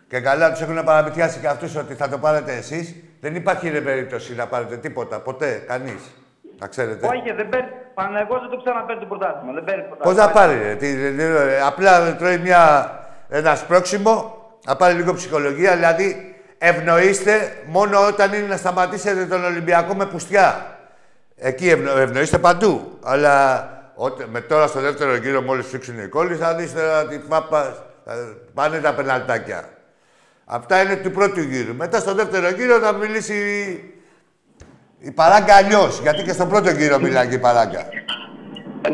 και καλά τους έχουν παραμυθιάσει και αυτούς ότι θα το πάρετε εσείς. Δεν υπάρχει ρε περίπτωση να πάρετε τίποτα. Ποτέ. Κανείς. Να ξέρετε. Όχι, δεν παίρνει. Παναγιώ δεν το ξαναπαίρνει το πρωτάθλημα. Δεν παίρνει Πώ πρωτάθλημα. να πάρει, ρε. Τι, ρε, ρε, ρε, απλά τρώει μια, ένας σπρώξιμο, να πάρει λίγο ψυχολογία, δηλαδή ευνοείστε μόνο όταν είναι να σταματήσετε τον Ολυμπιακό με πουστιά. Εκεί ευνο, ευνοείστε παντού. Αλλά ότε- με τώρα στο δεύτερο γύρο, μόλις φύξουν οι κόλλοι, θα δεις τώρα τι πάπα, θα πάνε τα πεναλτάκια. Αυτά είναι του πρώτου γύρου. Μετά στο δεύτερο γύρο θα μιλήσει η παράγκα αλλιώς. Γιατί και στο πρώτο γύρο μιλάει και η παράγκα.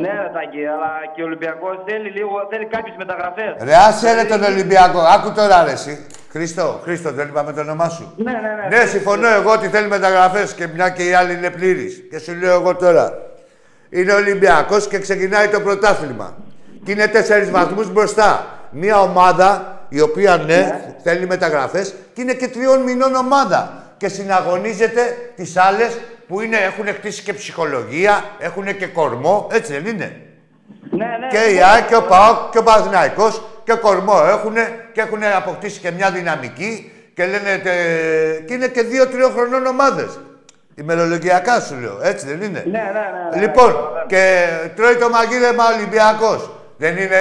Ναι, ρε Τάκη, αλλά και ο Ολυμπιακός θέλει λίγο, θέλει κάποιες μεταγραφές. Ρε, άσε ρε τον Ολυμπιακό. Άκου τώρα ρε εσύ. Χριστό, Χρήστο, δεν είπαμε το όνομά σου. Ναι, ναι, ναι. Ναι, συμφωνώ εγώ ότι θέλει μεταγραφές και μια και η άλλη είναι πλήρη. Και σου λέω εγώ τώρα. Είναι Ολυμπιακός και ξεκινάει το πρωτάθλημα. Και είναι τέσσερις βαθμούς μπροστά. Μια ομάδα η οποία ναι, θέλει μεταγραφές και είναι και τριών μηνών ομάδα. Και συναγωνίζεται τις άλλες που είναι, έχουν χτίσει και ψυχολογία, έχουν και κορμό. Έτσι δεν είναι; ναι, ναι. Και η ΑΕΚ και ο ΠΑΟΚ και ο Παναθηναϊκός και ο Κορμό έχουν και έχουν αποκτήσει και μια δυναμική και λένε τε- και είναι και δύο-τριών χρονών ομάδες. Ημερολογιακά σου λέω, έτσι δεν είναι; Ναι, ναι, ναι, ναι, λοιπόν, καταλαβαίνω. και τρώει το μαγείρεμα Ολυμπιακός. Δεν, είναι,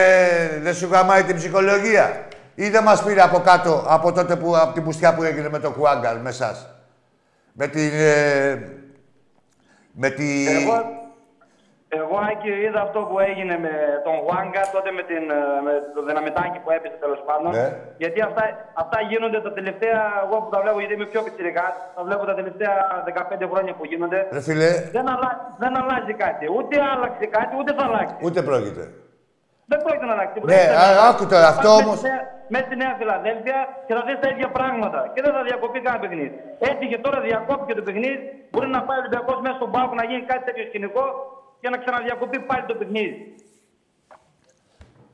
δεν σου γαμάει την ψυχολογία; Ή δεν μας πήρε από κάτω από τότε που, από την πουστιά που έγινε με το Χουάγκαρ με εσάς. Με την. ε, με τη... Εγώ, εγώ Άκη, είδα αυτό που έγινε με τον Γουάγκα τότε με, την, ε, με το δυναμητάκι που έπεσε τέλος πάντων. Ναι. Γιατί αυτά, αυτά γίνονται τα τελευταία, εγώ που τα βλέπω γιατί είμαι πιο πιτσιρικά, τα βλέπω τα τελευταία 15 χρόνια που γίνονται. Ρε φίλε, Δεν, αλλα, δεν αλλάζει κάτι. Ούτε άλλαξε κάτι, ούτε θα αλλάξει. Ούτε πρόκειται. Δεν πρόκειται να αλλάξει. τίποτα. Ναι, Έτσι, α- άκου τώρα, θα αυτό πας όμως- με στη Νέα- Με στη Νέα Φιλαδέλφια και θα δει τα ίδια πράγματα. Και δεν θα διακοπεί κανένα παιχνίδι. Έτσι και τώρα διακόπηκε το παιχνίδι. Μπορεί να πάει ο Ολυμπιακός μέσα στον πάγο να γίνει κάτι τέτοιο σκηνικό και να ξαναδιακοπεί πάλι το παιχνίδι.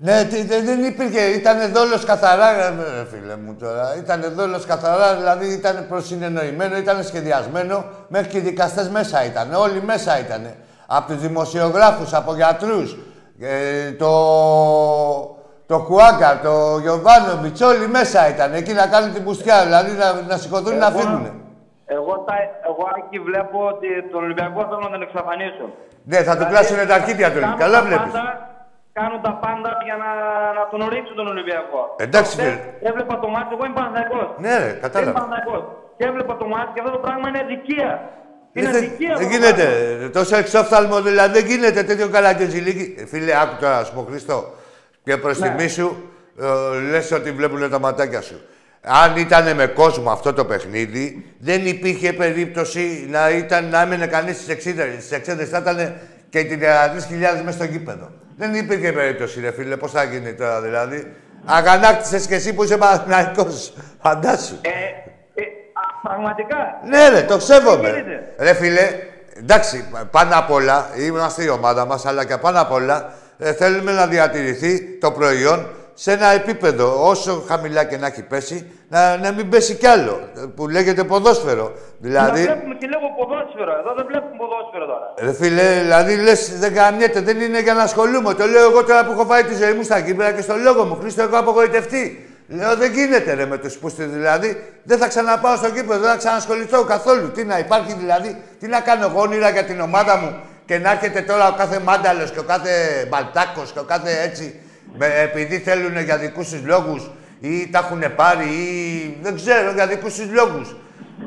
Ναι, τι- δεν, δεν υπήρχε. Ήταν δόλος καθαρά, ρε, φίλε μου τώρα. Ήταν δόλος καθαρά, δηλαδή ήταν προσυνεννοημένο, ήταν σχεδιασμένο. Μέχρι και οι δικαστές μέσα ήταν. Όλοι μέσα ήταν. Από τους δημοσιογράφους, από γιατρούς, ε, το, το Κουάκα, το Γιωβάνοβιτς, όλοι μέσα ήταν. Εκεί να κάνουν την πουστιά, δηλαδή να, να σηκωθούν να Εγώ- φύγουν. Εγώ, τα, εγώ εκεί βλέπω ότι τον Ολυμπιακό θέλω να τον εξαφανίσουν. Ναι, θα του κλάσουν τα αρχίδια του. κάνουν Καλά τα βλέπεις. πάντα- Κάνουν τα πάντα για να, να τον ρίξουν τον Ολυμπιακό. Εντάξει, Χθες φίλε. Έβλεπα το μάτι, εγώ είμαι Παναθηναϊκός. Ναι, ρε, Είμαι κατάλαβα. Παναθηναϊκός. Και έβλεπα το μάτι και αυτό το πράγμα είναι αδικία. Είναι Δεν- αδικία. Δεν αυτό το γίνεται. πράγμα. Τόσο εξόφθαλμο δηλαδή δεν γίνεται τέτοιο καλακιόζηλίκι. Φίλε, άκου τώρα, να σου πω Χριστό. Και προς Ναι. τιμή σου, ε, λες ότι βλέπουν τα ματάκια σου. Αν ήταν με κόσμο αυτό το παιχνίδι, δεν υπήρχε περίπτωση να, ήταν, να έμενε κανείς στις 60. Στις 60 θα ήταν και οι 33.000 μέσα στο γήπεδο. Δεν υπήρχε περίπτωση, ρε φίλε. Πώς θα γίνει τώρα δηλαδή. Αγανάκτησες και εσύ που είσαι Παναθηναϊκός. Φαντάσου. Ε, ε, α, πραγματικά. Ναι, ρε, το σέβομαι. Τι γίνεται; Ρε φίλε, εντάξει, πάνω απ' όλα, είμαστε η ομάδα μας, αλλά και πάνω απ' όλα ε, θέλουμε να διατηρηθεί το προϊόν σε ένα επίπεδο, όσο χαμηλά και να έχει πέσει, να, να μην πέσει κι άλλο, ε, που λέγεται ποδόσφαιρο. Να Δηλαδή, βλέπουμε και λίγο ποδόσφαιρο. Εδώ δεν βλέπουμε ποδόσφαιρο τώρα. ρε φίλε, δηλαδή λες δεν καμιέται, δεν είναι για να ασχολούμαι. Το λέω εγώ τώρα που έχω φάει τη ζωή μου στα κύπρα και στο λόγο μου. Χρήστο, έχω απογοητευτεί. Λέω δεν γίνεται ρε με τους πούστες δηλαδή. Δεν θα ξαναπάω στο κήπεδο, δεν θα ξανασχοληθώ καθόλου. Τι να υπάρχει δηλαδή, τι να κάνω εγώ όνειρα για την ομάδα μου και να έρχεται τώρα ο κάθε μάνταλος και ο κάθε μπαλτάκος και ο κάθε έτσι με, επειδή θέλουν για δικούς τους λόγους ή τα έχουν πάρει ή δεν ξέρω για δικούς τους λόγους.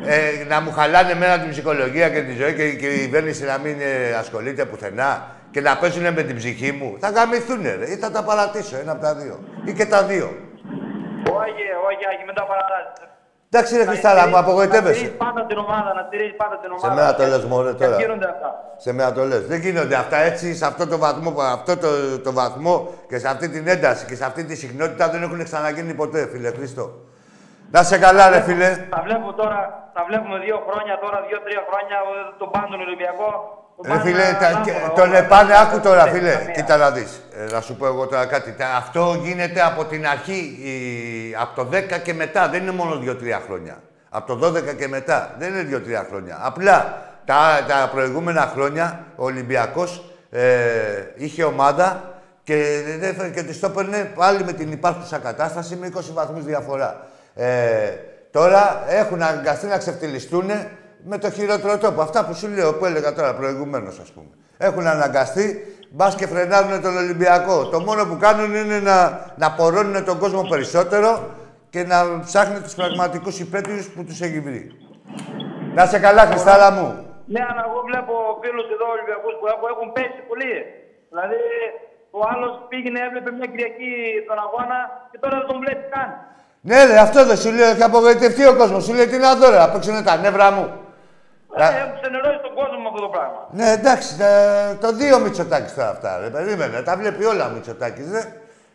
Ε, να μου χαλάνε εμένα την ψυχολογία και τη ζωή και, και η κυβέρνηση να μην ε, ασχολείται πουθενά και να παίζουν με την ψυχή μου. Θα γαμηθούν ρε, ή θα τα παρατήσω, ένα από τα δύο. Ή και τα δύο. Όχι, όχι, όχι, μην τα παρατάσσεις. Εντάξει ρε Να Χριστάρα, μου στηρίζεις- Να απογοητεύεσαι. στηρίζεις πάντα την ομάδα, να στηρίζεις πάντα την ομάδα. μένα το λες, μωρέ, Και τώρα. γίνονται αυτά. Σε μένα το λες. Δεν γίνονται αυτά έτσι, σε αυτό το βαθμό, αυτό το, το βαθμό και σε αυτή την ένταση και σε αυτή τη συχνότητα δεν έχουν ξαναγίνει ποτέ, φίλε Χριστό. Να σε καλά, ρε φίλε. Τα βλέπω τώρα, τα βλέπουμε δύο χρόνια τώρα, δύο-τρία χρόνια ε, τον πάνε τον Ολυμπιακό. Τον Ρε πάνε φίλε, να- τα- να- και- να- τον όλα. επάνε, άκου τώρα, Δεν φίλε. καμία. Κοίτα να δεις. Ε, να σου πω εγώ τώρα κάτι. Τα- Αυτό γίνεται από την αρχή, η- από το 10 και μετά. Δεν είναι μόνο 2-3 χρόνια. Από το 12 και μετά. Δεν είναι 2-3 χρόνια. Απλά τα, τα προηγούμενα χρόνια ο Ολυμπιακός ε, είχε ομάδα και, δεν έφερε- και της το έπαιρνε πάλι με την υπάρχουσα κατάσταση με 20 βαθμούς διαφορά. Ε, τώρα έχουν αναγκαστεί να ξεφτυλιστούν με το χειρότερο τρόπο. Αυτά που σου λέω, που έλεγα τώρα προηγουμένως, ας πούμε. Έχουν αναγκαστεί, μπας και φρενάρουν τον Ολυμπιακό. Το μόνο που κάνουν είναι να, να πορώνουν τον κόσμο περισσότερο και να ψάχνουν τους πραγματικούς υπέτειους που τους έχει βρει. Να σε καλά, Χριστάρα μου. Ναι, αλλά εγώ βλέπω φίλους εδώ Ολυμπιακούς που έχω, έχουν πέσει πολύ. Δηλαδή, ο άλλος πήγαινε, έβλεπε μια Κυριακή τον αγώνα και τώρα δεν τον βλέπει καν. Ναι, ρε, αυτό δεν σου λέω. Έχει απογοητευτεί ο κόσμος. Σου λέει τι να δω, ρε, να παίξουν τα νεύρα μου. Ε, έχουν ξενερώσει τον κόσμο με αυτό το πράγμα. Ναι, εντάξει, τα, το δύο Μητσοτάκης τώρα αυτά, ρε. Περίμενε, τα βλέπει όλα ο Μητσοτάκης, ρε.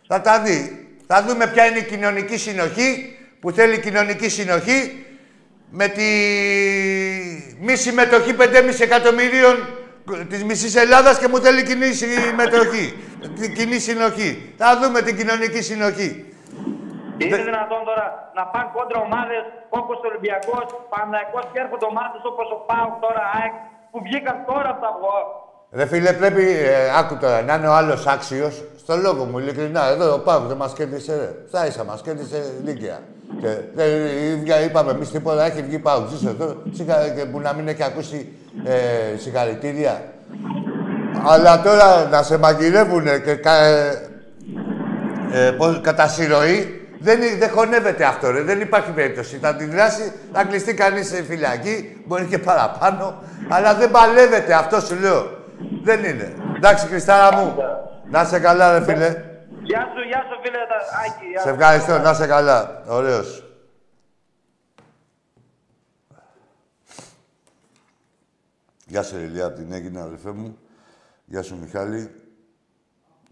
Θα τα δει. Θα δούμε ποια είναι η κοινωνική συνοχή, που θέλει κοινωνική συνοχή, με τη μη συμμετοχή 5,5 εκατομμυρίων της μισής Ελλάδας και μου θέλει κοινή συμμετοχή. Την κοινή συνοχή. Θα δούμε την κοινωνική συνοχή. Είναι δυνατόν τώρα να πάνε κόντρα ομάδες όπως ο Ολυμπιακός, Παναγιακό και έρχονται ομάδες όπως ο Πάου τώρα, ΑΕΚ, που βγήκαν τώρα από τα αυγό. Ρε φίλε, πρέπει, ε, άκου τώρα, να είναι ο άλλος άξιος. Στο λόγο μου, ειλικρινά, εδώ ο Παύλο δεν μας κέρδισε, ρε. Στα ίσα μας κέρδισε δίκαια. Και δεν ε, είπαμε εμείς τίποτα, έχει βγει Παύλο. Ζήσε εδώ, σιγα- και που να μην έχει ακούσει ε, συγχαρητήρια. Αλλά τώρα να σε μαγειρεύουνε και κα, ε, ε, πώς- κατά συρροή, δεν, είναι- δεν χωνεύεται αυτό, ρε. Δεν υπάρχει περίπτωση. Θα τη δράσει, θα κλειστεί κανείς σε φυλακή, μπορεί και παραπάνω, αλλά δεν παλεύεται αυτό σου λέω. Δεν είναι. Εντάξει, Χριστάρα μου. Να είσαι καλά, ρε φίλε. Γεια σου, γεια σου φίλε τα... Άκη. γεια Σε σου. ευχαριστώ. Να είσαι καλά. Ωραίος. Γεια σου, Ηλία, από την Έγινα, αδελφέ μου. Γεια σου, Μιχάλη.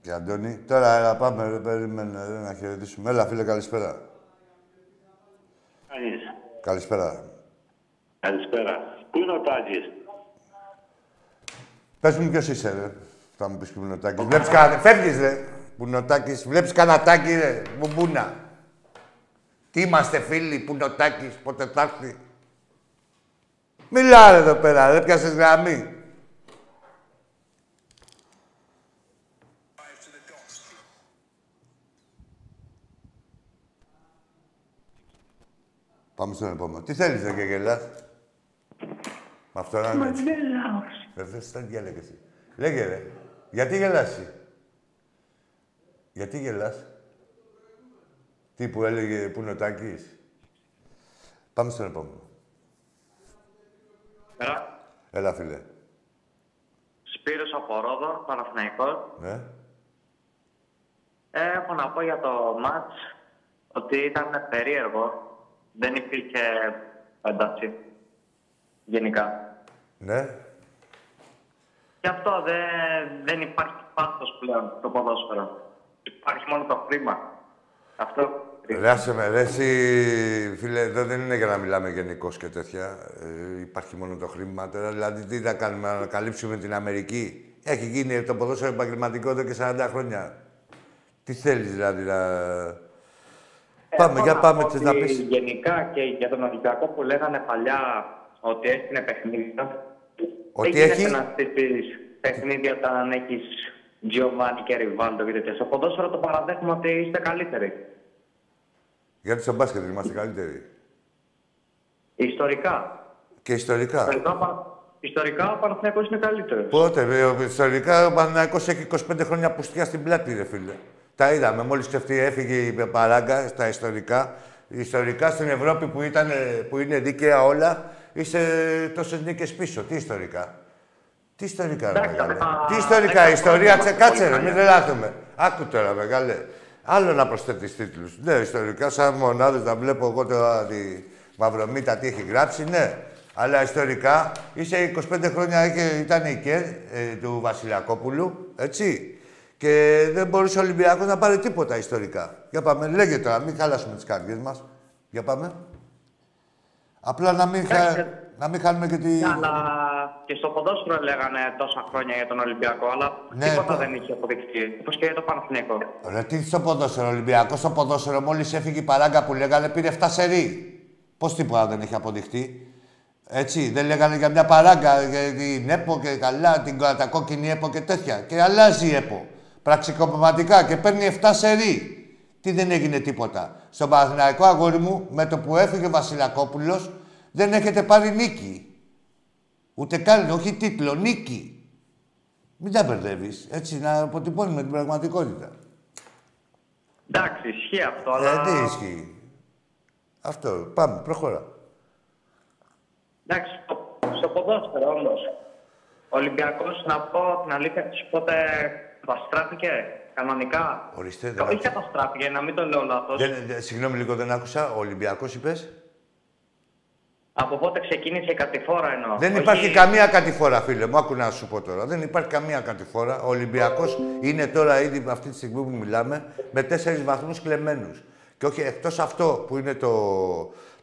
Και Αντώνη. Τώρα, έλα, πάμε, ρε, περίμενε, ρε, να χαιρετήσουμε. Έλα, φίλε, καλησπέρα. Κάνεις. Καλησπέρα. Καλησπέρα. Πού είναι ο Τάκης; Πες μου ποιος είσαι, ρε. Θα μου πεις που είναι ο Τάκης. Βλέπεις κανένα... Φεύγεις, ρε. Που είναι ο Τάκης. Βλέπεις κανένα Τάκη, ρε. Μπουμπούνα. Τι είμαστε φίλοι, που είναι ο Τάκης, πότε θα έρθει. Μιλά, ρε, εδώ πέρα, ρε. Πιάσες γραμμή. Πάμε στον επόμενο. Τι θέλεις, ρε, και γελάς. Με αυτό να είναι. Δεν θες, τι λέγε εσύ. Λέγε, ρε. Γιατί γελάς εσύ; Γιατί γελάς; Τι που έλεγε που είναι ο Τάκης; Πάμε στον επόμενο. Πέρα. Έλα, φίλε. Σπύρος από Ρόδο, Παναθηναϊκός. Ναι. Ε, έχω να πω για το μάτς ότι ήταν περίεργο. Δεν υπήρχε ένταση. Γενικά. Ναι. Γι' αυτό δεν, δεν υπάρχει πάθος πλέον στο ποδόσφαιρο. Υπάρχει μόνο το χρήμα. Αυτό. Ρε, άσε με, ρε, εσύ, φίλε, εδώ δεν είναι για να μιλάμε γενικώς και τέτοια. Ε, υπάρχει μόνο το χρήμα τώρα. Δηλαδή, τι θα κάνουμε, να ανακαλύψουμε την Αμερική; Έχει γίνει το ποδόσφαιρο επαγγελματικό εδώ και 40 χρόνια. Τι θέλεις, δηλαδή, να... πάμε, Έχω για να πάμε, πω θες να ότι πεις. Γενικά και για τον Ολυμπιακό που λέγανε παλιά ότι έστεινε παιχνίδια. Ότι δεν γίνεται έχει; να στήσεις παιχνίδια όταν έχεις Giovanni και Ριβάλτο και τέτοια. Στο ποδόσφαιρο το παραδέχομαι ότι είστε καλύτεροι. Γιατί στο μπάσκετ είμαστε καλύτεροι. Ιστορικά. Και ιστορικά. Ιστορικά, ο Πα- ιστορικά ο Παναθηναϊκός είναι καλύτερος. Πότε, ρε, ο- ιστορικά ο Παναθηναϊκός έχει 25 χρόνια πουστιά στην πλάτη, ρε φίλε. Τα είδαμε. Μόλις ξεφτεί, έφυγε η παράγκα στα ιστορικά. Ιστορικά στην Ευρώπη που, ήταν, που είναι δίκαια όλα, είσαι τόσες νίκες πίσω. Τι ιστορικά; Τι ιστορικά, ρε, Εντάξει, μεγάλε; τα- Τι ιστορικά, δέκα η ιστορία χρόνια τσε, κάτσε, ρε, πολύ μην παλιά. τρελάθουμε. Άκου τώρα, μεγάλε. Άλλο να προσθέτεις τίτλους. Ναι, ιστορικά, σαν μονάδες να βλέπω εγώ τώρα τη Μαυρομύτα τι έχει γράψει, ναι. Αλλά ιστορικά, είσαι 25 χρόνια, είχε- ήταν η ΚΕΡ ε, του Βασιλιακόπουλου, έτσι. Και δεν μπορούσε ο Ολυμπιακός να πάρει τίποτα ιστορικά. Για πάμε, λέγε τώρα, μην χαλάσουμε τις καρδιές μας. Για πάμε. Απλά να μην, χα... Εντάξει. να μην χάνουμε και τη... Ναι, Αλλά και στο ποδόσφαιρο λέγανε τόσα χρόνια για τον Ολυμπιακό, αλλά Ναι, τίποτα το- δεν είχε αποδειχθεί. Όπως και για το Παναθηναϊκό. Ρε, τι στο ποδόσφαιρο, Ολυμπιακός στο ποδόσφαιρο, μόλις έφυγε η παράγκα που λέγανε πήρε 7 σερί. Πώς τίποτα δεν έχει αποδειχτεί. Έτσι, δεν λέγανε για μια παράγκα, για την ΕΠΟ και καλά, την κατακόκκινη ΕΠΟ και τέτοια. Και αλλάζει η ΕΠΟ. Πραξικοπηματικά και παίρνει 7 σερί. Τι δεν έγινε τίποτα. Στον Παναθηναϊκό αγόρι μου, με το που έφυγε ο Βασιλακόπουλος, δεν έχετε πάρει νίκη. Ούτε καν, όχι τίτλο, νίκη. Μην τα μπερδεύεις. Έτσι, να αποτυπώνουμε την πραγματικότητα. Εντάξει, ισχύει αυτό, Ε, αλλά. τι ισχύει. Αυτό. Πάμε, προχώρα. Εντάξει, στο, στο ποδόσφαιρο όμω. Ο Ολυμπιακός, να πω την αλήθεια, τη πότε καταστράφηκε κανονικά. Ορίστε, δεν Όχι άκουσα. καταστράφηκε, να μην το λέω λάθος. Δεν, δεν- συγγνώμη λίγο, δεν άκουσα. Ο Ολυμπιακός είπες; Από πότε ξεκίνησε η κατηφόρα εννοώ. Δεν Όχι- υπάρχει καμία κατηφόρα, φίλε μου. Άκου να σου πω τώρα. Δεν υπάρχει καμία κατηφόρα. Ο Ολυμπιακός είναι τώρα ήδη αυτή τη στιγμή που μιλάμε με τέσσερις βαθμούς κλεμμένους. Και όχι εκτός αυτό που είναι το,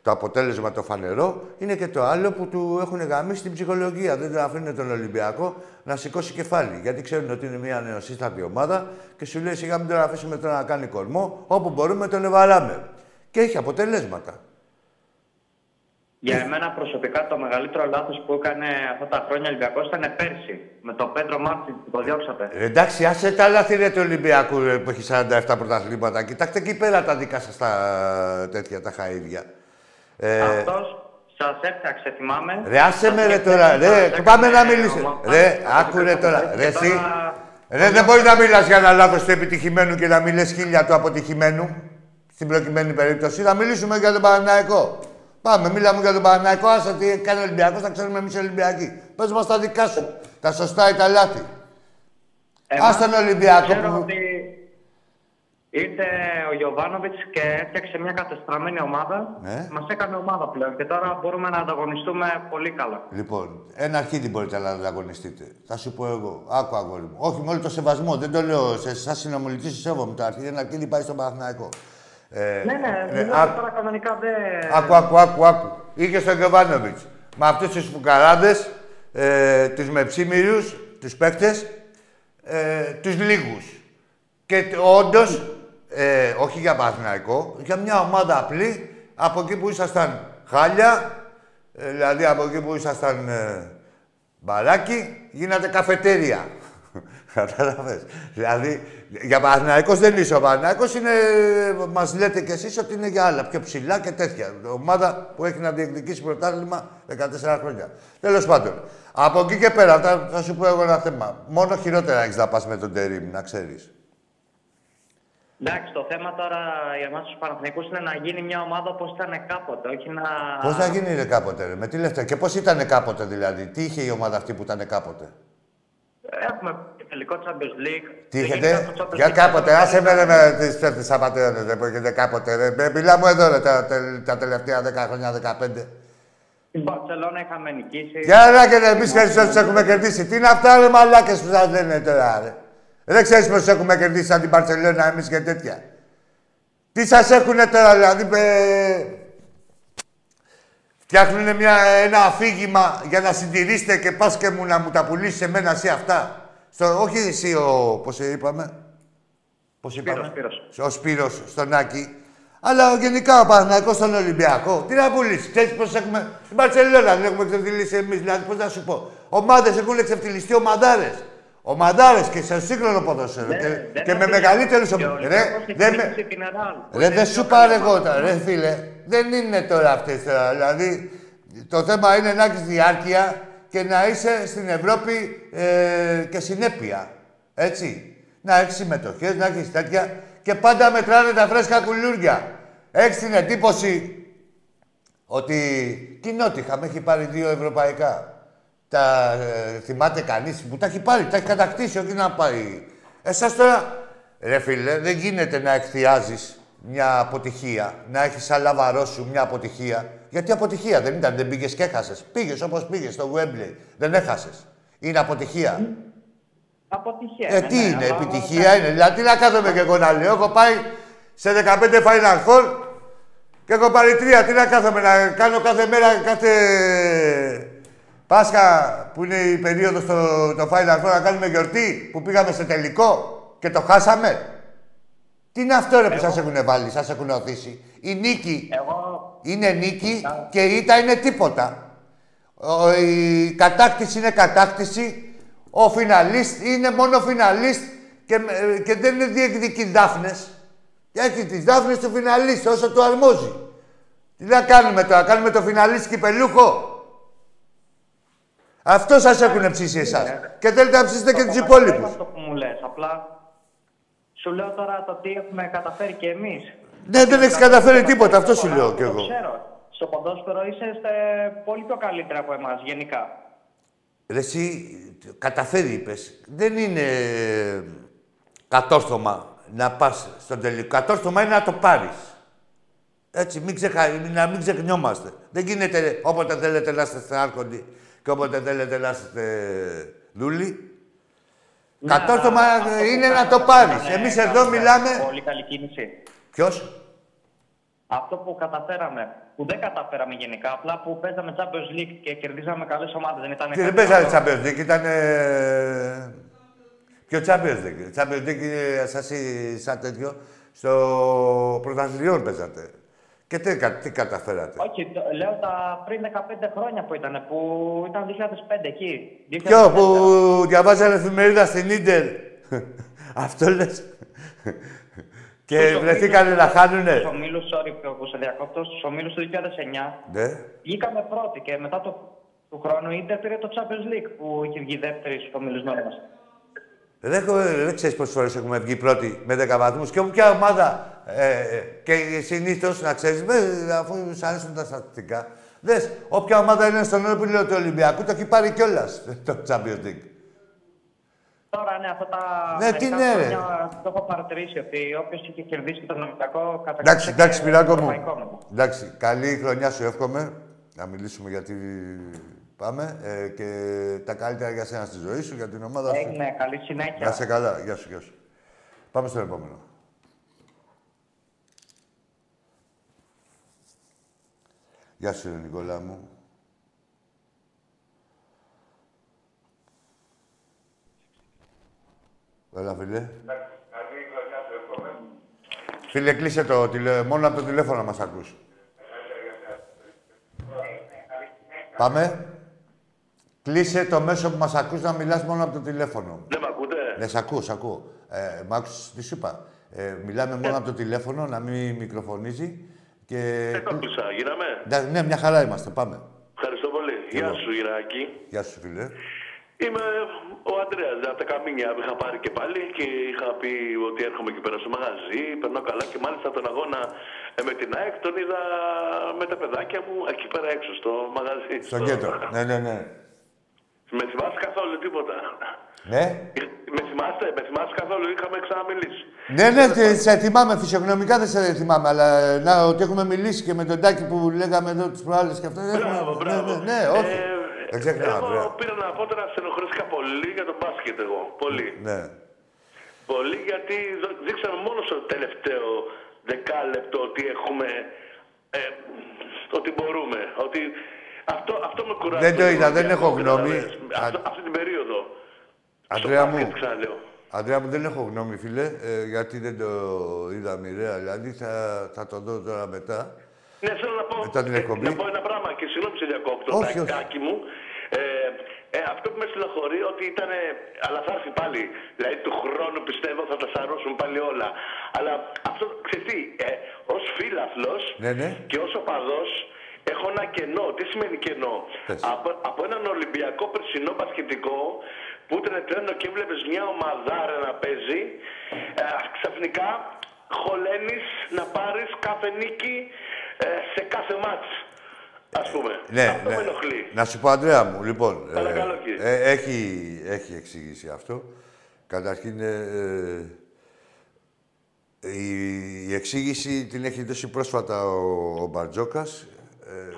το αποτέλεσμα το φανερό, είναι και το άλλο που του έχουν γαμίσει την ψυχολογία. Δεν τον αφήνουν τον Ολυμπιακό να σηκώσει κεφάλι. Γιατί ξέρουν ότι είναι μια νεοσύστατη ομάδα και σου λέει σιγά μην τον αφήσουμε τώρα να κάνει κορμό. Όπου μπορούμε τον ευαράμε. Και έχει αποτελέσματα. Για εμένα προσωπικά το μεγαλύτερο λάθος που έκανε αυτά τα χρόνια ο Ολυμπιακός ήταν πέρσι. Με τον Πέντρο Μάρτιν που το διώξατε. Ε, Εντάξει, άσε τα λάθη ρε, του Ολυμπιακού ρε, που έχει 47 πρωταθλήματα. Κοιτάξτε εκεί πέρα τα δικά σας τα τέτοια, τα χαΐδια. Ε, Αυτός σας έφτιαξε, θυμάμαι. ρε, άσε με ρε Σας τώρα. Ρε, έφτιαξε, πάμε να έκανε μιλήσει. ομάδα, Ρε, και άκου ρε τώρα. και Ρε, εσύ. τώρα- Ρε, δεν μπορεί να μιλάς για ένα λάθος του επιτυχημένου και να μιλές χίλια του αποτυχημένου. Στην προκειμένη περίπτωση. Να μιλήσουμε για τον Παναναϊκό. Πάμε, μιλάμε για τον Παναναϊκό. Άσε τι κάνει ο Ολυμπιακός, θα ξέρουμε εμείς οι Ολυμπιακοί. Πες μας τα δικά σου. Τα σωστά ή τα λάθη. Ε, Ας τον Ολυμπιακό Ξέρω που- ότι Ήρθε ο Γιωβάνοβιτς και έφτιαξε μια κατεστραμμένη ομάδα. Ναι. Μας έκανε ομάδα πλέον και τώρα μπορούμε να ανταγωνιστούμε πολύ καλά. Λοιπόν, ένα αρχίδι μπορείτε να ανταγωνιστείτε. Θα σου πω εγώ. Άκου, αγόρι μου. Όχι, με όλο το σεβασμό. Δεν το λέω σε σαν συνομιλητή, σου σέβομαι. Το αρχίδι ένα αρχίδι πάει στον Παναθηναϊκό. Ε, Ναι, ναι, ε, μιλάω άκου, τώρα κανονικά δεν. άκου, άκου, άκου, άκου. Είχε στον Γιωβάνοβιτς. Με αυτούς τους φουκαράδες, ε, τους μεψίμηρου, τους παίκτες, ε, τους λίγους. Και όντως, ε, όχι για Παναθηναϊκό, για μια ομάδα απλή, από εκεί που ήσασταν χάλια, ε, δηλαδή από εκεί που ήσασταν ε, μπαράκι, γίνατε καφετέρια. Κατάλαβες. Δηλαδή, για Παναθηναϊκός δεν είσαι. Ο Παναθηναϊκός είναι, μας λέτε κι εσείς ότι είναι για άλλα, πιο ψηλά και τέτοια. Ομάδα που έχει να διεκδικήσει πρωτάθλημα 14 χρόνια. Τέλος πάντων. Από εκεί και πέρα, θα, θα σου πω εγώ ένα θέμα. Μόνο χειρότερα έχεις να πας με τον Τερίμ, να ξέρεις. Εντάξει, το θέμα τώρα για εμάς τους Παναθηναϊκούς είναι να γίνει μια ομάδα όπως ήταν κάποτε, όχι να. Πώς θα γίνει ρε, κάποτε, ρε, με τι λεφτά. Και πώς ήταν κάποτε δηλαδή. Τι είχε η ομάδα αυτή που ήταν κάποτε; Έχουμε τελικό Champions League. Τι Δεν είχετε, γίνεται το Champions για League. κάποτε, άσε με ρε με τις τέτοιες απαταιώνες, ρε, που έχετε κάποτε, ρε. Με- Μιλάμε εδώ, ρε, τα, τε- τα τελευταία 10 χρόνια, 15. Την Barcelona είχαμε νικήσει. Για να και ρε, εμείς περισσότερους έχουμε κερδίσει. Τι είναι αυτά, ρε, μαλάκες που σας λένε τώρα, ρε. Δεν ξέρεις πώς έχουμε κερδίσει σαν την Παρσελόνα εμείς και τέτοια. Τι σας έχουνε τώρα, δηλαδή, ε, Φτιάχνουν μια, ένα αφήγημα για να συντηρήσετε και πας και μου να μου τα πουλήσεις εμένα εσύ αυτά; Στο, όχι εσύ ο... Πώς είπαμε; Πώς είπαμε; Σπύρος. Ο Σπύρος, στον Άκη. Αλλά γενικά ο Παναθηναϊκός στον Ολυμπιακό. Τι να πουλήσεις; Ξέρεις πώς έχουμε... Στην Παρσελόνα δεν έχουμε εξευτελίσει εμείς. Δηλαδή πώς να σου πω; Ομάδες έχουν εξευτελιστεί ομαδάρες. Ομαδάρες και σε σύγχρονο ποδόσφαιρο. Δεν- και, δεν και με αφήνει- μεγαλύτερους... και ο Ρε, Ολυμπιακός έχει δεν με... νικήσει την Ρεάλ, που Ρε, είναι δεν πιο σου καλή πάρε εγώ ομάδα. τώρα, ρε φίλε. Δεν είναι τώρα αυτές τώρα. Δηλαδή, το θέμα είναι να έχεις διάρκεια και να είσαι στην Ευρώπη ε, και συνέπεια. Έτσι. Να έχεις συμμετοχές, να έχεις τέτοια και πάντα μετράνε τα φρέσκα κουλούρια. Έχεις την εντύπωση ότι κοινότυχα με έχει πάρει δύο ευρωπαϊκά. Τα ε, θυμάται κανείς που τα έχει πάρει, τα έχει κατακτήσει, όχι να πάει. Εσάς τώρα, ρε φίλε, δεν γίνεται να εκθιάζεις μια αποτυχία, να έχεις σαν λαβαρό σου μια αποτυχία. Γιατί αποτυχία δεν ήταν, δεν πήγες και έχασες. Πήγες όπως πήγες στο Wembley, δεν έχασες. Είναι αποτυχία. Αποτυχία. Ε, είναι, τι ναι, είναι, αλλά- επιτυχία είναι. Δηλαδή, τι να κάθομαι και εγώ να λέω. Έχω πάει σε 15 Final Four και έχω πάρει τρία. Τι να κάθομαι να κάνω κάθε μέρα, κάθε Πάσχα που είναι η περίοδος το, το Final Four να κάνουμε γιορτή που πήγαμε σε τελικό και το χάσαμε. Τι είναι αυτό ρε που σας έχουν βάλει, σας έχουν οθήσει; Η νίκη Εγώ είναι νίκη και η ήττα είναι τίποτα. Ο, η κατάκτηση είναι κατάκτηση. Ο φιναλίστ είναι μόνο φιναλίστ και, με- και δεν είναι διεκδικεί δάφνες. Έχει τις δάφνες του φιναλίστ όσο του αρμόζει. Τι να κάνουμε τώρα, κάνουμε το φιναλίστ κυπελούχο. Αυτό σας έχουν ψήσει εσάς. Και θέλετε να ψήσετε και τους το υπόλοιπους. καταλαβαίνω αυτό που μου λες. Απλά σου λέω τώρα το τι έχουμε καταφέρει κι εμείς. Ναι, δεν έχεις καταφέρει τίποτα, αυτό σου λέω κι Το εγώ. ξέρω. Στο ποδόσφαιρο είσαστε πολύ πιο καλύτερα από εμάς γενικά. Ρε εσύ, καταφέρει είπες. Δεν είναι ε, κατόρθωμα να πας στον τελικό. Κατόρθωμα είναι να το πάρεις. Έτσι, μην ξεχα... να μην ξεχνιόμαστε. Δεν γίνεται ρε, όποτε θέλετε να είστε άρχοντοι και όποτε θέλετε να είστε δούλοι. Ναι, Κατόρθωμα αλλά αυτό που είναι να κάναμε το πάρεις. ήταν, Εμείς ε, εδώ κάναμε μιλάμε... Πολύ καλή κίνηση. Ποιος; Αυτό που καταφέραμε, που δεν καταφέραμε γενικά, απλά που παίζαμε Champions League και κερδίζαμε καλές ομάδες, δεν ήταν Και δεν κάτι παίζανε άλλο. Champions League, ήταν... Ε... Ποιο Champions League; Champions League είναι σας ή- σαν τέτοιο. Στο πρωταθλητριών παίζατε. Και τι, κα- τι καταφέρατε; Όχι, το- λέω τα πριν 15 χρόνια που ήταν, που ήταν 2005 εκεί. Ποιο 2004. που διαβάζανε εφημερίδα στην Ίντερ; Αυτό λες; και Τους βρεθήκανε να Στους χάνουνε. ομίλους, sorry που σε διακόπτω, στους ομίλους του 2009 Ναι. βγήκαμε πρώτοι και μετά το, του χρόνου η Ίντερ πήρε το Champions League που είχε βγει δεύτερη στους ομίλους νόμου μας. Δεν, έχω, δεν ξέρεις πόσες φορές έχουμε βγει πρώτοι με 10 βαθμούς. Και όποια ομάδα, ε, ε, και συνήθως, να ξέρεις, με, αφού σου αρέσουν τα στατιστικά, δες, όποια ομάδα είναι στον όροπιλο του Ολυμπιακού, το έχει πάρει κιόλας το Champions League. Τώρα ναι, αυτά τα. Ναι, τι μερικά ναι, ρε. χρόνια Το έχω παρατηρήσει ότι όποιος είχε κερδίσει τον Ολυμπιακό κατά Εντάξει, και εντάξει, Σπυράκο μου. ευρωπαϊκό μετά. Εντάξει, καλή χρονιά σου εύχομαι. Να μιλήσουμε γιατί πάμε. Ε, και τα καλύτερα για σένα στη ζωή σου, για την ομάδα σου. Έγινε, καλή συνέχεια. Να είσαι καλά. Γεια σου, γεια σου. Πάμε στο επόμενο. Γεια σου, ρε Νικόλα μου. Έλα, φίλε. Φίλε, κλείσε το τηλε... μόνο από το τηλέφωνο μας ακούς. Πάμε. Κλείσε το μέσο που μας ακούς να μιλάς μόνο από το τηλέφωνο. Ναι, με ακούτε; Ναι, σ' ακούω, σ' ακούω. Ε, μ' άκουσες τι σου είπα; Ε, μιλάμε μόνο από το τηλέφωνο, να μην μικροφωνίζει. Και... Δεν το άκουσα. Γίναμε; Ναι, ναι, μια χαρά είμαστε. Πάμε. Ευχαριστώ πολύ. Γεια Εγώ. σου, Ιράκη. Γεια σου, φίλε. Είμαι ο Αντρέας, από τα Καμίνια που είχα πάρει και πάλι και είχα πει ότι έρχομαι εκεί πέρα στο μαγαζί, περνάω καλά και μάλιστα τον αγώνα ε, με την ΑΕΚ τον είδα με τα παιδάκια μου εκεί πέρα έξω στο μαγαζί. Στον κέντρο. Ναι, ναι, ναι. Με θυμάσαι καθόλου τίποτα. Ναι. Με θυμάστε, με θυμάσαι καθόλου, είχαμε ξαναμιλήσει. Ναι, ναι, τε- σε θυμάμαι. Φυσιογνωμικά δεν σε θυμάμαι. Αλλά ε, να, ότι έχουμε μιλήσει και με τον Τάκη που λέγαμε εδώ τις προάλλες και αυτά. έχουμε- Μπράβο, μπράβο. Ναι, ναι, ναι, όχι. Ε, δεν ξεχνάω, εγώ Αντρέα. πήρα να πω τώρα στενοχωρήθηκα πολύ για τον μπάσκετ εγώ. Πολύ. Ναι. Πολύ γιατί δο- δείξαμε μόνο στο τελευταίο δεκάλεπτο ότι έχουμε. Ε, ότι μπορούμε. Ότι αυτό, αυτό με κουράζει. Δεν το είδα, δεν Ολυμπιακό, έχω γνώμη. καταλαβαίνεις. Αυτό, Α- αυτή την περίοδο. Αντρέα στο μου. μπάσκετ, ξαναλέω. Αντρέα μου, δεν έχω γνώμη, φίλε, ε, γιατί δεν το είδα μοιραία. Δηλαδή θα, θα το δω τώρα μετά. Ναι, θέλω να πω, Μετά την ε, εκπομπή. να πω ένα πράγμα και συγγνώμη σε διακόπτω, Όχι, όχι. τακάκι μου. Ε, ε, αυτό που με στενοχωρεί ότι ήταν. Αλλά θα έρθει πάλι. Δηλαδή του χρόνου πιστεύω θα τα σαρώσουν πάλι όλα. Αλλά αυτό ξέρεις τι, ε, ως φίλαθλος Ναι, ναι. και ως οπαδός έχω ένα κενό. Τι σημαίνει κενό; Πες. Από, από έναν Ολυμπιακό περσινό μπασκετικό που ήταν τρένο και έβλεπες μια ομαδάρα να παίζει, ε, ξαφνικά χωλένεις να πάρεις κάθε νίκη ε, σε κάθε μάτς. Ας πούμε. Ναι, Αυτό ναι. με ενοχλεί. Να σου πω, Αντρέα μου, λοιπόν. Παρακαλώ, κύριε. ε, έχει, έχει εξήγηση αυτό. Καταρχήν, ε, ε, η, η εξήγηση την έχει δώσει πρόσφατα ο, ο Μπαρτζόκας. Ε,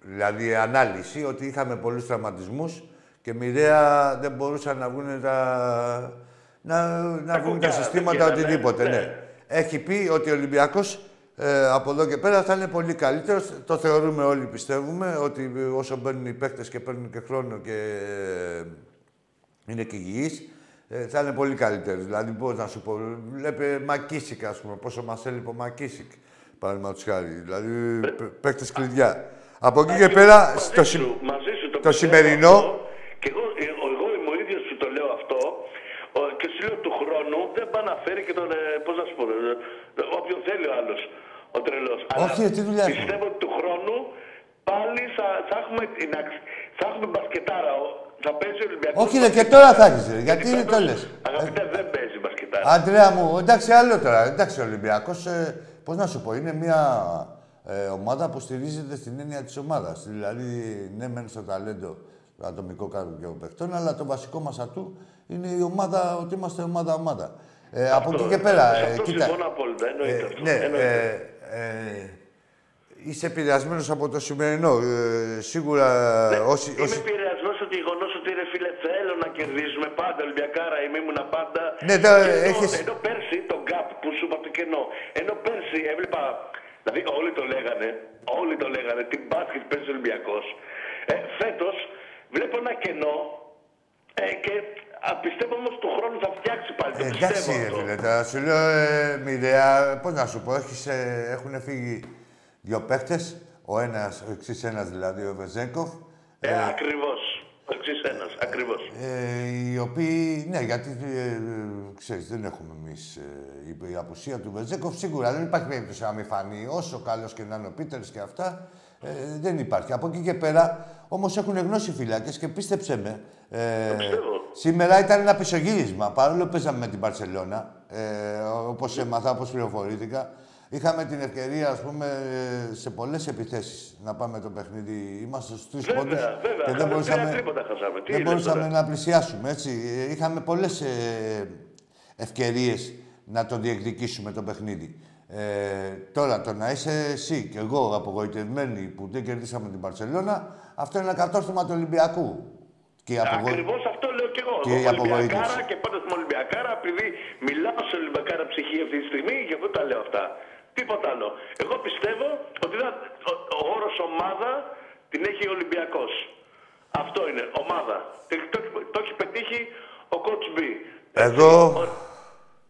δηλαδή, ανάλυση ότι είχαμε πολλούς τραυματισμούς και μοιραία δεν μπορούσαν να βγουν τα, να, να βγουν τα κουκιά, συστήματα, δεν γίνανε, οτιδήποτε. ναι. ναι. Έχει πει ότι ο Ολυμπιακός ε, από εδώ και πέρα θα είναι πολύ καλύτερος. Το θεωρούμε όλοι, πιστεύουμε, ότι όσο μπαίνουν οι παίκτες και παίρνουν και χρόνο και ε, είναι και υγιείς, ε, θα είναι πολύ καλύτερος. Δηλαδή, πώς να σου πω, βλέπε Μακίσικ, ας πούμε, πόσο μας έλειπε ο Μακίσικ, παραδείγματος χάρη. Δηλαδή, παι- παίκτες κλειδιά. Από εκεί και πέρα, Μαζί στο, σου, συ- μαζί σου το πιστεύω σημερινό- αυτό. Και εγώ, ε, εγώ είμαι ο ίδιος σου το λέω αυτό ο- και σου λέω του χρόνου δεν πάει να φέρει και τον, ε, πώς να σου πω, ε, όποιον θέλει ο άλλος, ο τρελός. Όχι, ρε, τι δουλειά έχουμε. Πιστεύω ότι του χρόνου πάλι θα, θα έχουμε, την αξ- θα έχουμε μπασκετάρα. Ο- Θα παίζει ο Ολυμπιακός. Όχι, ρε, και τώρα θα έχεις, ρε. Γιατί φέτος, το λες. Αγαπητέ, δεν παίζει μπασκετάρα. Αντρέα μου, εντάξει, άλλο τώρα. Εντάξει, ο Ολυμπιακός, ε, πώς να σου πω, είναι μια ε, ομάδα που στηρίζεται στην έννοια της ομάδας. Δηλαδή, ναι, μένει στο ταλέντο το ατομικό κάποιων παιχτών, αλλά το βασικό μας ατού είναι η ομάδα, ότι είμαστε ομάδα-ομάδα. Ε, από εκεί και πέρα, Σε ε, αυτό κοίτα. συμφωνώ απόλυτα, εννοείται Ε, αυτό. ναι, εννοείται. ε, ε, είσαι επηρεασμένος από το σημερινό. Ε, σίγουρα όσοι... Είμαι όσοι... επηρεασμένος στο γεγονός ότι ρε φίλε θέλω να κερδίζουμε πάντα. Ολυμπιακάρα είμαι, ήμουν πάντα. Ναι, τώρα Και ενώ, έχεις- ενώ πέρσι το gap που σου είπα το κενό. Ενώ πέρσι έβλεπα. Δηλαδή όλοι το λέγανε. Όλοι το λέγανε. Τι μπάσκετ παίζει ο Ολυμπιακός. Ε, Φέτος βλέπω ένα κενό. Ε, και α, πιστεύω όμως του χρόνου θα φτιάξει πάλι. Το Ε, Εντάξει, πιστεύω ρε αυτό. φίλε, τώρα σου λέω ε, μοιραία, πώς να σου πω, έχεις, ε, έχουν φύγει δύο παίχτες, ο ένας, ο εξής ένας δηλαδή, ο Βεζέγκοφ, Ε, ακριβώς. Ο εξής ένας. Ακριβώς. ε, οι οποίοι, ναι, γιατί, ε, ξέρεις, δεν έχουμε εμείς ε, η, η απουσία του Βεζέγκοφ, σίγουρα δεν υπάρχει περίπτωση να μην φανεί, όσο καλός και να είναι ο Πίτερς και αυτά, ε, δεν υπάρχει. Από εκεί και πέρα, όμως έχουν γνώση οι φυλάκες και πίστεψέ με, ε, πιστεύω. Σήμερα ήταν ένα πισωγύρισμα, παρόλο που παίζαμε με την Παρσελώνα, ε, όπως έμαθα, όπως πληροφορήθηκα. Είχαμε την ευκαιρία, ας πούμε, σε πολλές επιθέσεις να πάμε το παιχνίδι. Είμαστε στους τρεις Βέβαια, πόντους βέβαια. και δεν Χάσαμε μπορούσαμε, τρία τρίποτα χάσαμε. Τι δεν είναι μπορούσαμε τώρα; να πλησιάσουμε, έτσι. Ε, Είχαμε πολλές ε, ευκαιρίες να το διεκδικήσουμε το παιχνίδι. Ε, τώρα, το να είσαι εσύ και εγώ απογοητευμένοι που δεν κερδίσαμε την Παρσελώνα, αυτό είναι ένα κατόρθωμα του Ολυμπιακού. Και η απογο... Ακριβώς αυτό λέω και εγώ. Και η Εγώ απογοήτευση. Ολυμπιακάρα και πάντα στην Ολυμπιακάρα, επειδή μιλάω σε Ολυμπιακάρα ψυχή αυτή τη στιγμή, γι' αυτό τα λέω αυτά. Τίποτα άλλο. Εγώ πιστεύω ότι θα- ο, ο όρος ομάδα την έχει ο Ολυμπιακός. Αυτό είναι, ομάδα. Το, το, το έχει πετύχει ο coach B. Εγώ Ο-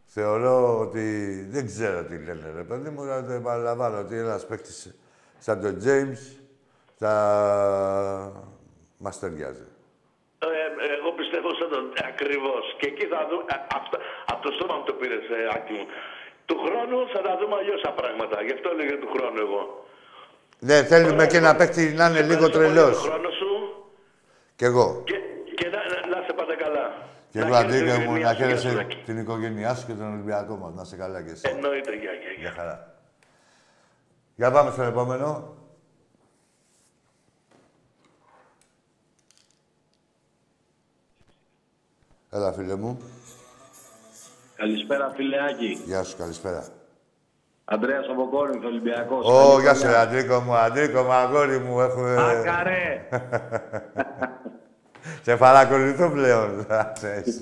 θεωρώ ότι δεν ξέρω τι λένε, ρε παιδί μου, αλλά το επαναλαμβάνω ότι ένας παίκτης σαν τον James θα μας ταιριάζει. Ε, εγώ πιστεύω σαν τον ακριβώς. Και εκεί θα δούμε. α, Αυτό, από το στόμα μου το πήρε, Άκη μου. Του χρόνου θα τα δούμε αλλιώς τα πράγματα. Γι' αυτό έλεγα του χρόνου εγώ. Ναι, θέλουμε και ένα παίκτη να είναι Σε λίγο ευχαριστώ πολύ για τρελός. τον χρόνο σου Κι εγώ. και, και να, να, να είσαι πάντα καλά. Κι Να εγώ, χαίρεσαι Αντρίκο την μου, οικογένειά να σου, χαίρεσαι Γιαννάκη. την οικογένειά σου και τον Ολυμπιακό μας. Να είσαι καλά κι εσύ. Εννοείται, γεια, γεια, γεια. Γεια χαρά. Για πάμε στον επόμενο. Έλα, φίλε μου. Καλησπέρα, φίλε Άκη. Γεια σου, καλησπέρα. Αντρέας από Κόρινθο, Ολυμπιακός. Ω, Καλή γεια σου, χρονιά. Αντρίκο μου, Αντρίκο μου, αγόρι μου, έχουμε... Άκαρε! Σε παρακολουθώ πλέον, θα ξέρεις.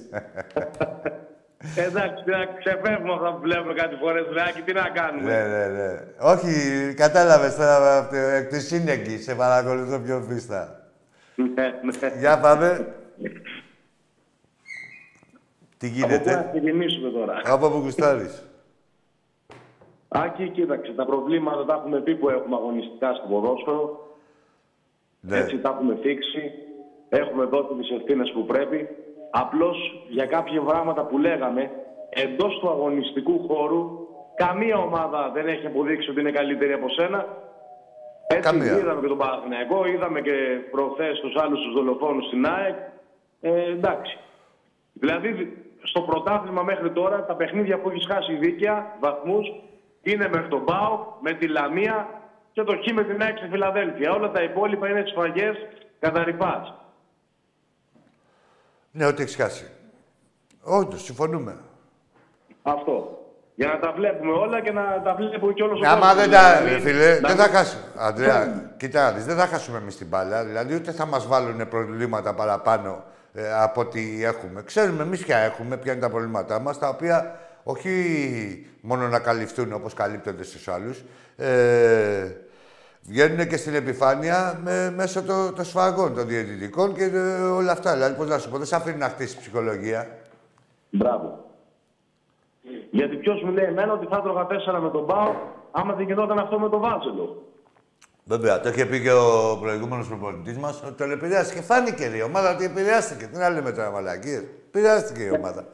Εντάξει, να ξεφεύγουμε αυτά που βλέπουμε κάτι φορές, ρε Άκη, τι να κάνουμε; ναι, ναι, ναι. Όχι, κατάλαβες τώρα, από το- εκ του σύνεγγυς, σε παρακολουθώ πιο πίστα. Ναι, ναι. Για πάμε. Τι Από πού να γίνεται, ξεκινήσουμε τώρα; από που γουστάρεις. Άκη, κοίταξε, τα προβλήματα τα έχουμε πει που έχουμε αγωνιστικά στο ποδόσφαιρο. Ναι. Έτσι τα έχουμε θίξει. Έχουμε δώσει τις ευθύνες που πρέπει. Απλώς για κάποια πράγματα που λέγαμε, εντός του αγωνιστικού χώρου, καμία ομάδα δεν έχει αποδείξει ότι είναι καλύτερη από σένα. Έτσι Καμία. είδαμε και τον Παναθηναϊκό, είδαμε και προχθές τους άλλους τους δολοφόνους στην ΑΕΚ. Ε, εντάξει. Δηλαδή, στο πρωτάθλημα μέχρι τώρα, τα παιχνίδια που έχει χάσει δίκαια, βαθμούς, είναι με τον Πάο, με τη Λαμία και το Χ με την ΑΕΚ στη Φιλαδέλφια. Όλα τα υπόλοιπα είναι σφαγές καταρριφάς. Ναι, ότι έχεις χάσει. Όντως, συμφωνούμε. Αυτό. Για να τα βλέπουμε όλα και να τα βλέπουμε και όλος ο Άμα κόσμος. δεν τα. Δηλαδή, ρε φίλε, να δεν μην- θα χάσουμε. Αντρέα, κοίτα, να δεις, δεν θα χάσουμε εμείς την μπάλα. Δηλαδή, ούτε θα μας βάλουν προβλήματα παραπάνω ε, από ό,τι έχουμε. Ξέρουμε εμείς ποια έχουμε, ποια είναι τα προβλήματά μας, τα οποία όχι μόνο να καλυφθούν όπως καλύπτονται στους άλλους. Ε, βγαίνουν και στην επιφάνεια με, μέσω των το σφαγών των διαιτητικών και ε, όλα αυτά. Δηλαδή, πώς να σου πω, δεν σε αφήνει να χτίσεις ψυχολογία. Μπράβο. Γιατί ποιος μου λέει εμένα ότι θα έτρωγα τέσσερα με τον Πάο, άμα δεν γινόταν αυτό με τον Βάζελο. Βέβαια, το είχε πει και ο προηγούμενος προπονητής μας ότι τον επηρεάστηκε. Φάνηκε ρε, η ομάδα ότι επηρεάστηκε. Τι να λέμε τώρα, μαλακίε. Επηρεάστηκε η ομάδα.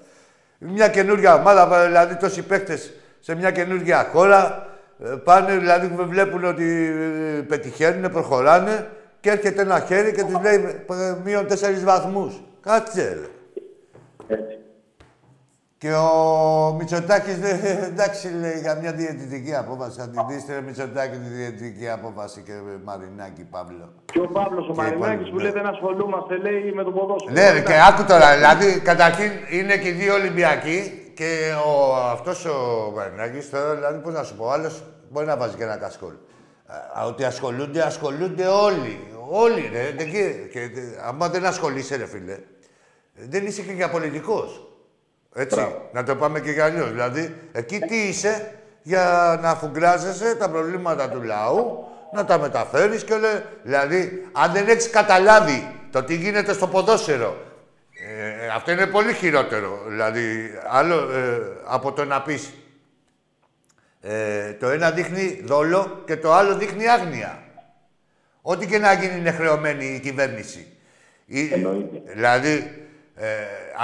Μια καινούργια ομάδα, δηλαδή τόσοι παίκτες σε μια καινούργια χώρα. ε, Πάνε, δηλαδή βλέπουν ότι ε, πετυχαίνουν, προχωράνε και έρχεται ένα χέρι και τους λέει ε, μείον τέσσερις βαθμούς. Κάτσε, ρε. Έτσι. Και ο Μητσοτάκης, εντάξει, λέει για μια διαιτητική απόφαση. Θα την δείτε, ρε Μητσοτάκη, τη διαιτητική απόφαση και ε, Μαρινάκη Παύλο. Και ο Παύλος ο Και Μαρινάκης υπόλοιποι, που ναι. λέει δεν ασχολούμαστε, λέει με το ποδόσφαιρο. Ναι, ρε, Εντάξει. και άκου τώρα, δηλαδή, καταρχήν είναι και οι δύο Ολυμπιακοί και ο, αυτός ο Μαρινάκης τώρα, δηλαδή, πώς να σου πω, ο άλλος μπορεί να βάζει και ένα κασκόλ. Α, ότι ασχολούνται, ασχολούνται όλοι. Όλοι, ρε. δεν- Και, και, άμα δεν ασχολείσαι, ρε φίλε, δεν είσαι και για πολιτικός. Έτσι, να το πάμε και για αλλιώς. Δηλαδή, εκεί τι είσαι για να αφουγκράζεσαι τα προβλήματα του λαού, να τα μεταφέρεις και όλε... Δηλαδή, αν δεν έχεις καταλάβει το τι γίνεται στο ποδόσφαιρο, ε, αυτό είναι πολύ χειρότερο. Δηλαδή, άλλο ε, από το να πεις ε, το ένα δείχνει δόλο και το άλλο δείχνει άγνοια. Ό,τι και να γίνει είναι χρεωμένη η κυβέρνηση. Ή- Εννοείται. δηλαδή, ε,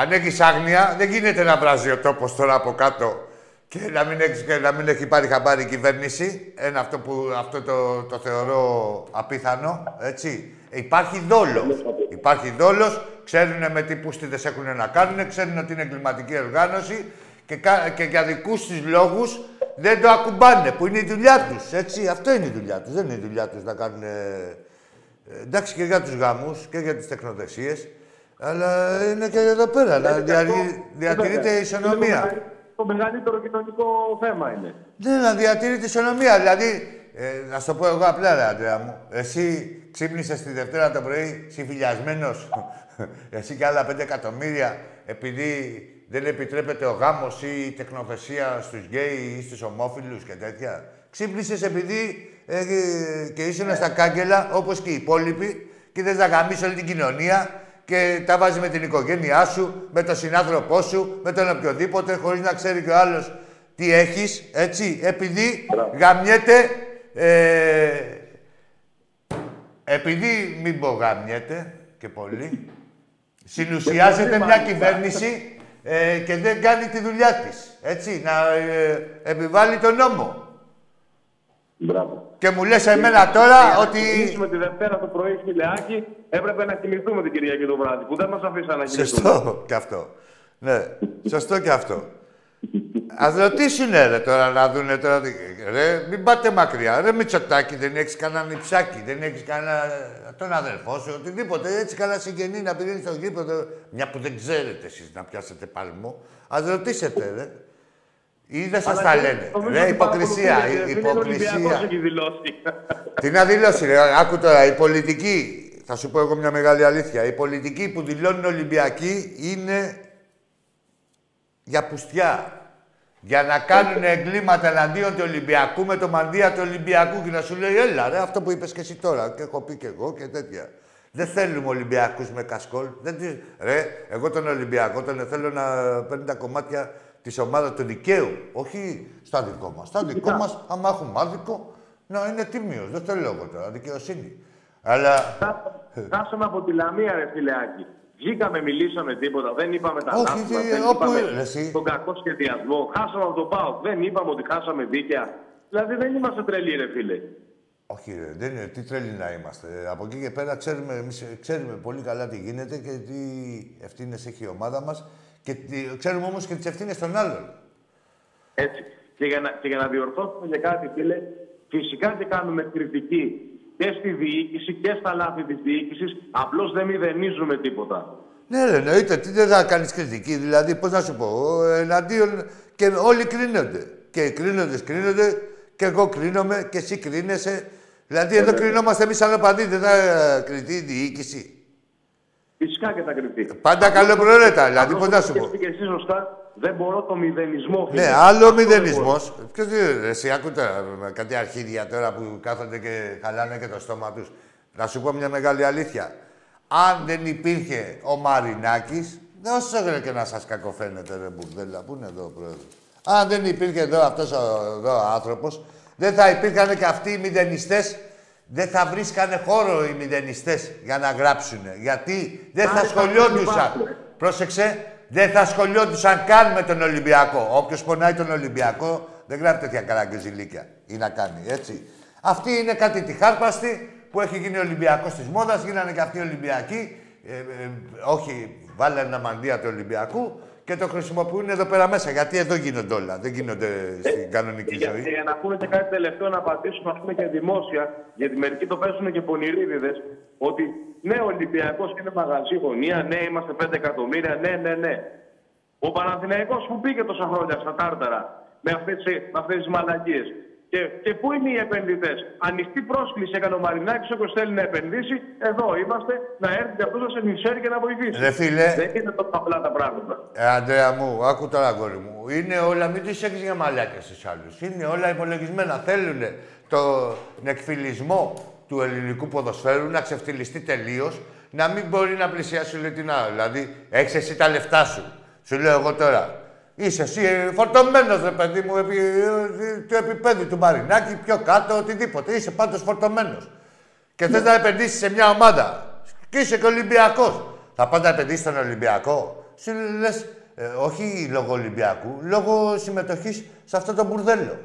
αν έχεις άγνοια, δεν γίνεται να βράζει ο τόπος τώρα από κάτω και να μην, έχεις, και να μην έχει πάρει χαμπάρι η κυβέρνηση. Ένα αυτό που αυτό το, το θεωρώ απίθανο. Έτσι. Υπάρχει δόλος. Υπάρχει δόλος. Ξέρουν με τι πούστιδες έχουν να κάνουν. Ξέρουν ότι είναι εγκληματική οργάνωση και, κα- και για δικούς του λόγους δεν το ακουμπάνε, που είναι η δουλειά τους. Έτσι, αυτό είναι η δουλειά τους. Δεν είναι η δουλειά τους να κάνουν. ε, εντάξει και για τους γάμους και για τις τεχνοδεσίες. Αλλά είναι και εδώ πέρα να δια- διατηρείται η ισονομία. Το μεγαλύτερο κοινωνικό θέμα είναι. Ναι, να διατηρεί τη ισονομία. Δηλαδή, ε, να σου το πω εγώ απλά, ρε Αντρέα μου. Εσύ ξύπνησες τη Δευτέρα το πρωί συμφιλιασμένος, εσύ και άλλα 5 εκατομμύρια, επειδή δεν επιτρέπεται ο γάμος ή η τεκνοθεσία στους γκέι ή στους ομόφυλους και τέτοια. Ξύπνησες επειδή ε, ε, και ήσουν στα κάγκελα, όπως και οι υπόλοιποι, και δεν να γαμίσει όλη την κοινωνία και τα βάζει με την οικογένειά σου, με τον συνάνθρωπό σου, με τον οποιοδήποτε, χωρίς να ξέρει και ο άλλος τι έχεις, έτσι, επειδή γαμιέται, ε, επειδή μην πω γαμιέται και πολύ, συνουσιάζεται μια κυβέρνηση ε, και δεν κάνει τη δουλειά της, έτσι, να ε, επιβάλλει τον νόμο. Μπράβο. Και μου λες εμένα τώρα Για να ότι... ξεκινήσουμε τη Δευτέρα το πρωί, φιλεάκι, έπρεπε να κοιμηθούμε την Κυριακή το βράδυ, που δεν μας αφήσαν να κοιμηθούμε. Σωστό και αυτό. Ναι, σωστό και αυτό. Α ρωτήσουνε ρε τώρα να δούνε τώρα. τι- Ρε, μην πάτε μακριά. Ρε Μητσοτάκη, δεν έχεις κανένα νυψάκι, δεν έχεις κανένα. τον αδερφό σου, οτιδήποτε. Έτσι κανένα συγγενή να πηγαίνεις στο γήπεδο. Μια που δεν ξέρετε εσείς να πιάσετε παλμό. Α ρωτήσετε, ρε. Ή δεν σας Αλλά τα και λένε. νομίζω Ρε, ότι υποκρισία. παρακολουθούν, η- γιατί είναι Ολυμπιακός, Υποκρισία. έχει δηλώσει. Τι να δηλώσει, ρε. Άκου τώρα, η πολιτική. Θα σου πω εγώ μια μεγάλη αλήθεια. Οι πολιτικοί που δηλώνουν Ολυμπιακοί είναι για πουστιά. Για να κάνουν εγκλήματα εναντίον του Ολυμπιακού με το μανδύα του Ολυμπιακού και να σου λέει, έλα ρε, αυτό που είπες και εσύ τώρα και έχω πει και εγώ και τέτοια. Δεν θέλουμε Ολυμπιακούς με κασκόλ. Δεν τι... Ρε, εγώ τον Ολυμπιακό τον θέλω να παίρνει τα κομμάτια της ομάδας του δικαίου. Όχι στα δικό μας. Στα δικό μας, άμα έχουμε άδικο, να είναι τίμιος. Δεν θέλω εγώ τώρα, δικαιοσύνη. Αλλά Χάσαμε από τη Λαμία, ρε φιλεάκι. Βγήκαμε, μιλήσαμε τίποτα. Δεν είπαμε τα Όχι, λάθη μας, τι- δεν όπου είπαμε είναι, εσύ. τον κακό σχεδιασμό. Χάσαμε από τον ΠΑΟΚ. Δεν είπαμε ότι χάσαμε δίκαια. Δηλαδή δεν είμαστε τρελοί, ρε φίλε. Όχι, ρε, δεν είναι. Τι τρέλοι να είμαστε. Από εκεί και πέρα ξέρουμε, εμείς, ξέρουμε πολύ καλά τι γίνεται και τι ευθύνες έχει η ομάδα μας. Και τι- ξέρουμε όμως και τις ευθύνες των άλλων. Έτσι. Και για, να, και για να διορθώσουμε για κάτι, φίλε, φυσικά και κάνουμε κριτική και στη διοίκηση και στα λάθη της διοίκησης. Απλώς δεν μηδενίζουμε τίποτα. Ναι, ρε, εννοείται. Τι δεν θα κάνεις κριτική. Δηλαδή, πώς να σου πω, ο, εναντίον. και όλοι κρίνονται. Και οι κρίνοντε κρίνονται και εγώ κρίνομαι και εσύ κρίνεσαι. Δηλαδή, εδώ κρινόμαστε εμείς σαν οπαδοί, δεν θα ε, κριτεί η διοίκηση. Φυσικά και θα κρυφτεί. Πάντα καλοπροαίρετα, δηλαδή, πώ να σου πω. Και και εσύ σωστά, δεν μπορώ το μηδενισμό. φίλε. Ναι, άλλο Αυτό δεν μηδενισμός. μπορώ. Ποιο εσύ άκου τώρα με κάτι αρχίδια τώρα που κάθονται και χαλάνε και το στόμα τους. Να σου πω μια μεγάλη αλήθεια. Αν δεν υπήρχε ο Μαρινάκης, όσο ρε και να σας κακοφαίνεται, ρε μπουρδέλα, πού είναι εδώ ο πρόεδρος; Αν δεν υπήρχε εδώ αυτός ο άνθρωπος, δεν θα υπήρχαν και αυτοί οι μηδενιστές. Δεν θα βρίσκανε χώρο οι μηδενιστές για να γράψουν. Γιατί δεν θα Άρα, σχολιόντουσαν. υπάρχουν. Πρόσεξε, δεν θα σχολιόντουσαν καν με τον Ολυμπιακό. Όποιος πονάει τον Ολυμπιακό δεν γράφει τέτοια καραγκιουζιλίκια ή να κάνει έτσι. Αυτή είναι κάτι τη χάρπαστη που έχει γίνει Ολυμπιακός της μόδας, γίνανε και αυτοί Ολυμπιακοί. Ε, ε, όχι, βάλανε ένα μανδύα του Ολυμπιακού και το χρησιμοποιούν εδώ πέρα μέσα. Γιατί εδώ γίνονται όλα, δεν γίνονται στην κανονική Για, ζωή. για να πούνε και κάτι τελευταίο να απαντήσουν ας πούμε και δημόσια, γιατί μερικοί το παίζουν και πονηρίδιδες, ότι ναι, ο Ολυμπιακός είναι μαγαζί γωνία, ναι, είμαστε 5 εκατομμύρια, ναι, ναι, ναι. Ο Παναθηναϊκός που πήγε τόσα χρόνια στα Τάρταρα με αυτές, τις- με αυτές τις μαλακίες. Και, και πού είναι οι επενδυτές; Ανοιχτή πρόσκληση έκανε ο Μαρινάκης όποιος θέλει να επενδύσει. Εδώ είμαστε να έρθει και αυτός να σε ενισχύει και να βοηθήσει. Ρε φίλε. Δεν είναι τόσο απλά τα πράγματα. Ε, Αντρέα μου, άκου τώρα, αγόρι μου. Είναι όλα, μην τους έχεις για μαλάκες στους άλλους. Είναι όλα υπολογισμένα. Θέλουν τον εκφυλισμό του ελληνικού ποδοσφαίρου να ξεφτυλιστεί τελείως, να μην μπορεί να πλησιάσει λέει την άλλη. Δηλαδή, έχεις εσύ τα λεφτά σου. Σου λέω εγώ τώρα. Είσαι εσύ φορτωμένος, ρε παιδί μου, επί, ε, του επίπεδου του Μαρινάκη, πιο κάτω, οτιδήποτε. Είσαι πάντως φορτωμένος. Και θες να επενδύσεις σε μια ομάδα. Και είσαι και Ολυμπιακός. Θα πάντα επενδύσεις στον Ολυμπιακό. Σου λες, όχι λόγω Ολυμπιακού, λόγω συμμετοχής σε αυτό το μπουρδέλο.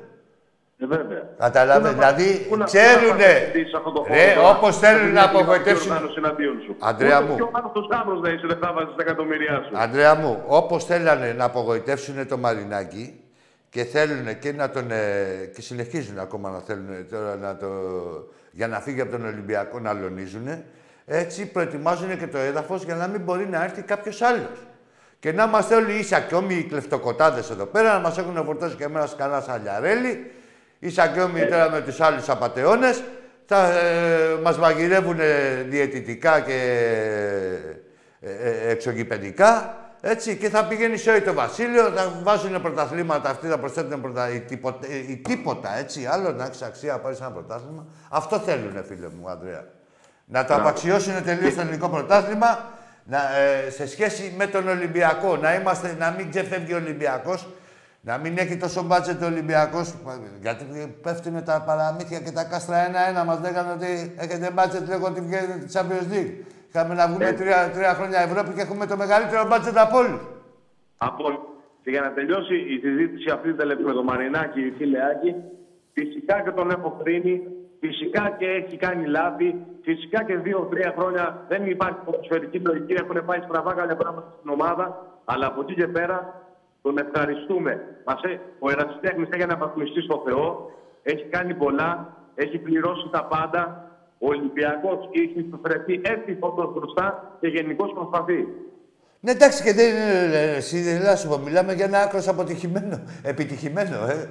Ε, βέβαια. Κατάλαβε. Πού να πας- Δηλαδή, πού να- ξέρουνε. πού να πας να σε αυτό το Ρε, χώρο τώρα, όπως να θέλουν μην να έχει η απογοητεύσουν- οργάνωση εναντίον σου. Αντρέα Ούτε μου. πιο πάνω στους γάμους να είσαι, δεν θα βάζεις τα εκατομμυριά σου. Αντρέα μου, όπως θέλανε να απογοητεύσουν το Μαρινάκι, και θέλουν και να τον... ε, και συνεχίζουν ακόμα να θέλουν τώρα να το... για να φύγει από τον Ολυμπιακό να αλωνίζουν, έτσι προετοιμάζουν και το έδαφος για να μην μπορεί να έρθει κάποιος άλλος. Και να είμαστε όλοι ίσα και όμοιοι οι κλεφτοκοτάδες εδώ πέρα, να μας έχουν φορτώσει και εμένα κανένα σαλιαρέλι, ίσα και όμοιοι τώρα με τους άλλους απατεώνες, θα ε, μας μαγειρεύουν διαιτητικά και ε, ε, εξωγηπαιδικά, έτσι, και θα πηγαίνει σε όλο το βασίλειο, θα βάζουν πρωταθλήματα αυτοί, θα προσθέτουν πρωτα... ή, τίποτα, ή τίποτα, έτσι, άλλο να έχεις αξία να πάρεις ένα πρωτάθλημα. Αυτό θέλουν, φίλε μου, Ανδρέα. Να το απαξιώσουν τελείως το ελληνικό πρωτάθλημα να, ε, σε σχέση με τον Ολυμπιακό. Να, είμαστε, να μην ξεφεύγει ο Ολυμπιακός, να μην έχει τόσο μπάτζετ ο Ολυμπιακός. Γιατί πέφτουν τα παραμύθια και τα κάστρα ένα-ένα. Μας λέγανε ότι έχετε μπάτζετ, λέγω ότι βγαίνει τη Champions League. Είχαμε να βγούμε τρία, τρία χρόνια Ευρώπη και έχουμε το μεγαλύτερο μπάτζετ από όλους. Από... Και για να τελειώσει η συζήτηση αυτή με τον Μαρινάκη, η Φιλεάκη, φυσικά και τον έχω κρίνει, φυσικά και έχει κάνει λάθη, φυσικά και δύο-τρία χρόνια δεν υπάρχει ποδοσφαιρική λογική, έχουν πάει στραβά κάποια πράγματα στην ομάδα, αλλά από εκεί και πέρα τον ευχαριστούμε. Μας, έ- ο Ερασιτέχνης έχει αναβαθμιστεί στο Θεό, έχει κάνει πολλά, έχει πληρώσει τα πάντα. Ο Ολυμπιακός έχει βρεθεί έτσι φωτός μπροστά και γενικώ προσπαθεί. Ναι, εντάξει, και δεν είναι. ε, Εσύ δεν σου πω, μιλάμε για ένα άκρο αποτυχημένο. Επιτυχημένο, ε.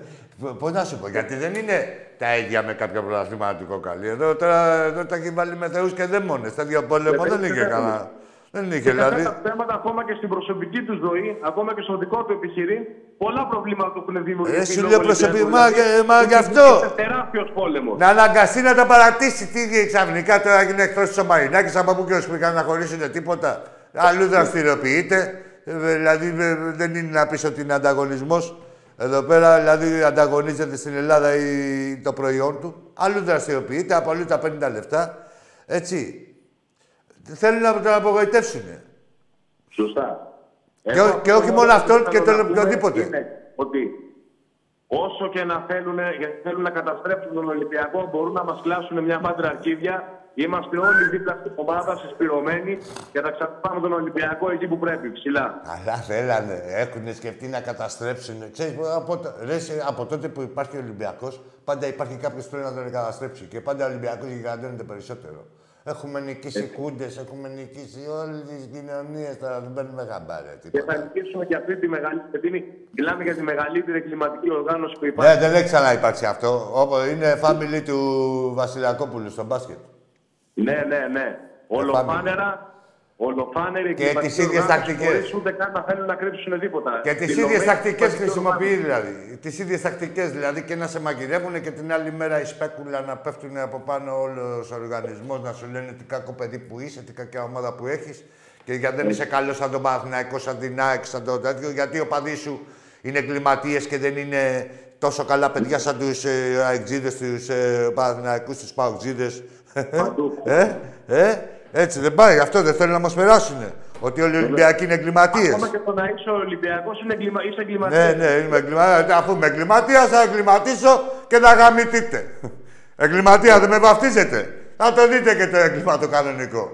Πώ να σου πω, γιατί δεν είναι τα ίδια με κάποια πρωταθλήματα του κοκαλί. Εδώ τώρα εδώ τα έχει βάλει με θεού και δαίμονε. Τέτοιο πόλεμο δεν είχε κανένα. Δεν είχε Και σε αυτά δηλαδή. τα θέματα, ακόμα και στην προσωπική τους ζωή, ακόμα και στο δικό του επιχειρήν, πολλά προβλήματα του έχουν δημιουργήσει. Ε, σου λόγω λέω Ολυμπιακού. προσωπικά, μα, και- μα γι' αυτό. Είναι τεράστιος πόλεμος. Να αναγκαστεί να τα παρατήσει. Τι έγινε ξαφνικά τώρα γίνει εκτό της Ομαρινάκη, από πού και ως που να χωρίσουν τίποτα. Αλλού δραστηριοποιείται. Ε, Δηλαδή ε, δεν είναι να πεις ότι είναι ανταγωνισμός. Εδώ πέρα δηλαδή ανταγωνίζεται στην Ελλάδα η- το προϊόν του. Αλλού δραστηριοποιείται, από αλλού τα παίρνει τα λεφτά. Έτσι. Θέλουν να τον απογοητεύσουν. Σωστά. Και ό- και όχι μόνο αυτόν, και τον να πούμε οποιοδήποτε. είναι Ότι όσο και να θέλουν, γιατί θέλουν να καταστρέψουν τον Ολυμπιακό, μπορούν να μας κλάσουν μια μάντρα αρχίδια. Είμαστε όλοι δίπλα στην ομάδα, συσπηρωμένοι και θα ξαναπάμε τον Ολυμπιακό εκεί που πρέπει, ψηλά. Αλλά θέλανε, έχουν σκεφτεί να καταστρέψουν. Ξέρεις, από, το- ρε, εσύ, από τότε που υπάρχει ο Ολυμπιακός, πάντα υπάρχει κάποιος που θέλει να τον καταστρέψει. Και πάντα ο Ολυμπιακός γιγαντώνεται περισσότερο. Έχουμε νικήσει κούντες, έχουμε νικήσει όλες τις κοινωνίες, τώρα δεν παίρνουμε χαμπάρι. Και τίποτα. θα νικήσουμε και αυτή τη μεγαλύτερη. γιατί Μιλάμε για τη μεγαλύτερη εγκληματική οργάνωση που υπάρχει. Ναι, δεν έχει ξαναυπάρξει αυτό. Όπως είναι family του Βασιλιακόπουλου στο μπάσκετ. Ναι, ναι, ναι. Ολοφάνερα, ολοφάνερη Και εγκληματική τις ίδιες οργάνωση τακτικές. χωρίς ούτε καν να θέλουν να κρύψουν τίποτα. Και τις Δηλωμένη ίδιες τακτικές εγκληματική χρησιμοποιεί οργάνωση. δηλαδή. Τις ίδιες τακτικές δηλαδή και να σε μαγειρεύουν και την άλλη μέρα η σπέκουλα να πέφτουν από πάνω όλος ο οργανισμός να σου λένε τι κακό παιδί που είσαι, τι κακιά ομάδα που έχεις. Και γιατί δεν είσαι καλός σαν τον Παναθηναϊκό, σαν την ΑΕΚ, σαν το τέτοιο. Γιατί ο παδί σου είναι εγκληματίες και δεν είναι τόσο καλά παιδιά σαν τους ε, αεξίδες, τους ε, Παναθηναϊκούς, τους Παοξίδες. Παντού. ε, ε, έτσι δεν πάει. Αυτό δεν θέλουν να μας περάσουν. Ότι όλοι οι Ολυμπιακοί είναι εγκληματίες. Ακόμα και το να είσαι Ολυμπιακός είναι εγκλημα... είσαι εγκληματίας. Ναι, ναι, είμαι εγκληματία. Αφού είμαι εγκληματίας, θα εγκληματίσω και να γαμηθείτε. Εγκληματία δεν με βαφτίζετε. Θα το δείτε και το έγκλημα το κανονικό.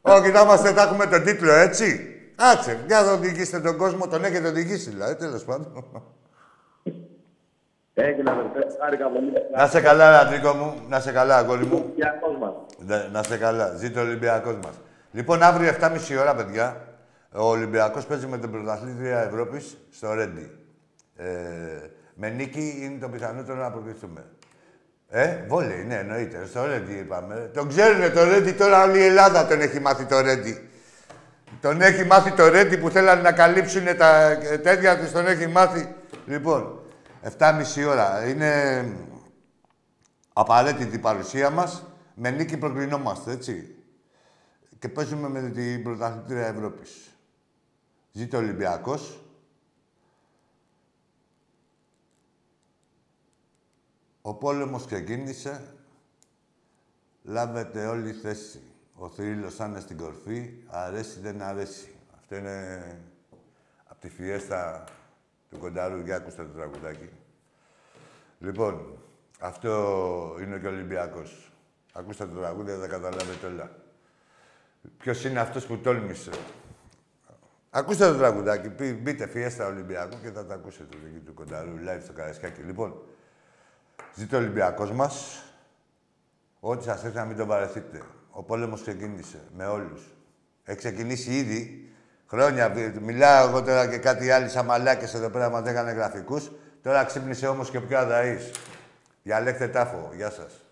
Όχι, θα είμαστε, θα έχουμε τον τίτλο έτσι. Άτσε, για να οδηγήσετε τον κόσμο, τον έχετε οδηγήσει δηλαδή, τέλος πάντων. Έγινε, αδερφέ. Χάρηκα πολύ. Να σε καλά, ρε Αντρίκο μου, να σε καλά, αγόρι μου. Ολυμπιακός μας. Ναι, να σε καλά. Ζήτω ο Ολυμπιακός μας. Λοιπόν, αύριο 7.30 ώρα, παιδιά, ο Ολυμπιακός παίζει με την πρωταθλήτρια Ευρώπης στο Ρέντι. Ε, με νίκη είναι το πιθανότερο να προκριθούμε. Ε, βόλεϊ, ναι, εννοείται. Στο Ρέντι είπαμε. Τον ξέρουνε το Ρέντι, τώρα όλη η Ελλάδα τον έχει μάθει το Ρέντι. Τον έχει μάθει το Ρέντι που θέλανε να καλύψουν τα τέτοια τους, τον έχει μάθει. Λοιπόν, 7.30 ώρα. Είναι απαραίτητη η παρουσία μας. Με νίκη προκρινόμαστε, έτσι. Και παίζουμε με την πρωταθλήτρια Ευρώπης. Ζήτω ο Ολυμπιακός. Ο πόλεμος ξεκίνησε. Λάβετε όλη θέση. Ο θρύλος θα είναι στην κορφή. Αρέσει δεν αρέσει. Αυτό είναι από τη φιέστα του Κονταρού. Για ακούστε το τραγουδάκι. Λοιπόν, αυτό είναι και ο Ολυμπιακός. Ακούστε το τραγούδι, θα καταλάβετε όλα. Ποιος είναι αυτός που τόλμησε; Ακούστε το τραγουδάκι. Μπει- Μπείτε Φιέστα Ολυμπιακό και θα τα ακούσετε εκεί του Κονταρού live στο Καρασκάκι. Λοιπόν, ζήτω ο Ολυμπιακός μας. Ό,τι σας έρθει να μην τον βαρεθείτε. Ο πόλεμος ξεκίνησε με όλους. Έχει ξεκινήσει ήδη. Χρόνια. Μιλάω εγώ τώρα και κάτι άλλοι σαν μαλάκες εδώ πέρα μας έκανε γραφικούς. Τώρα ξύπνησε όμως και πιο αδαής. Διαλέξτε τάφο. Γεια σας.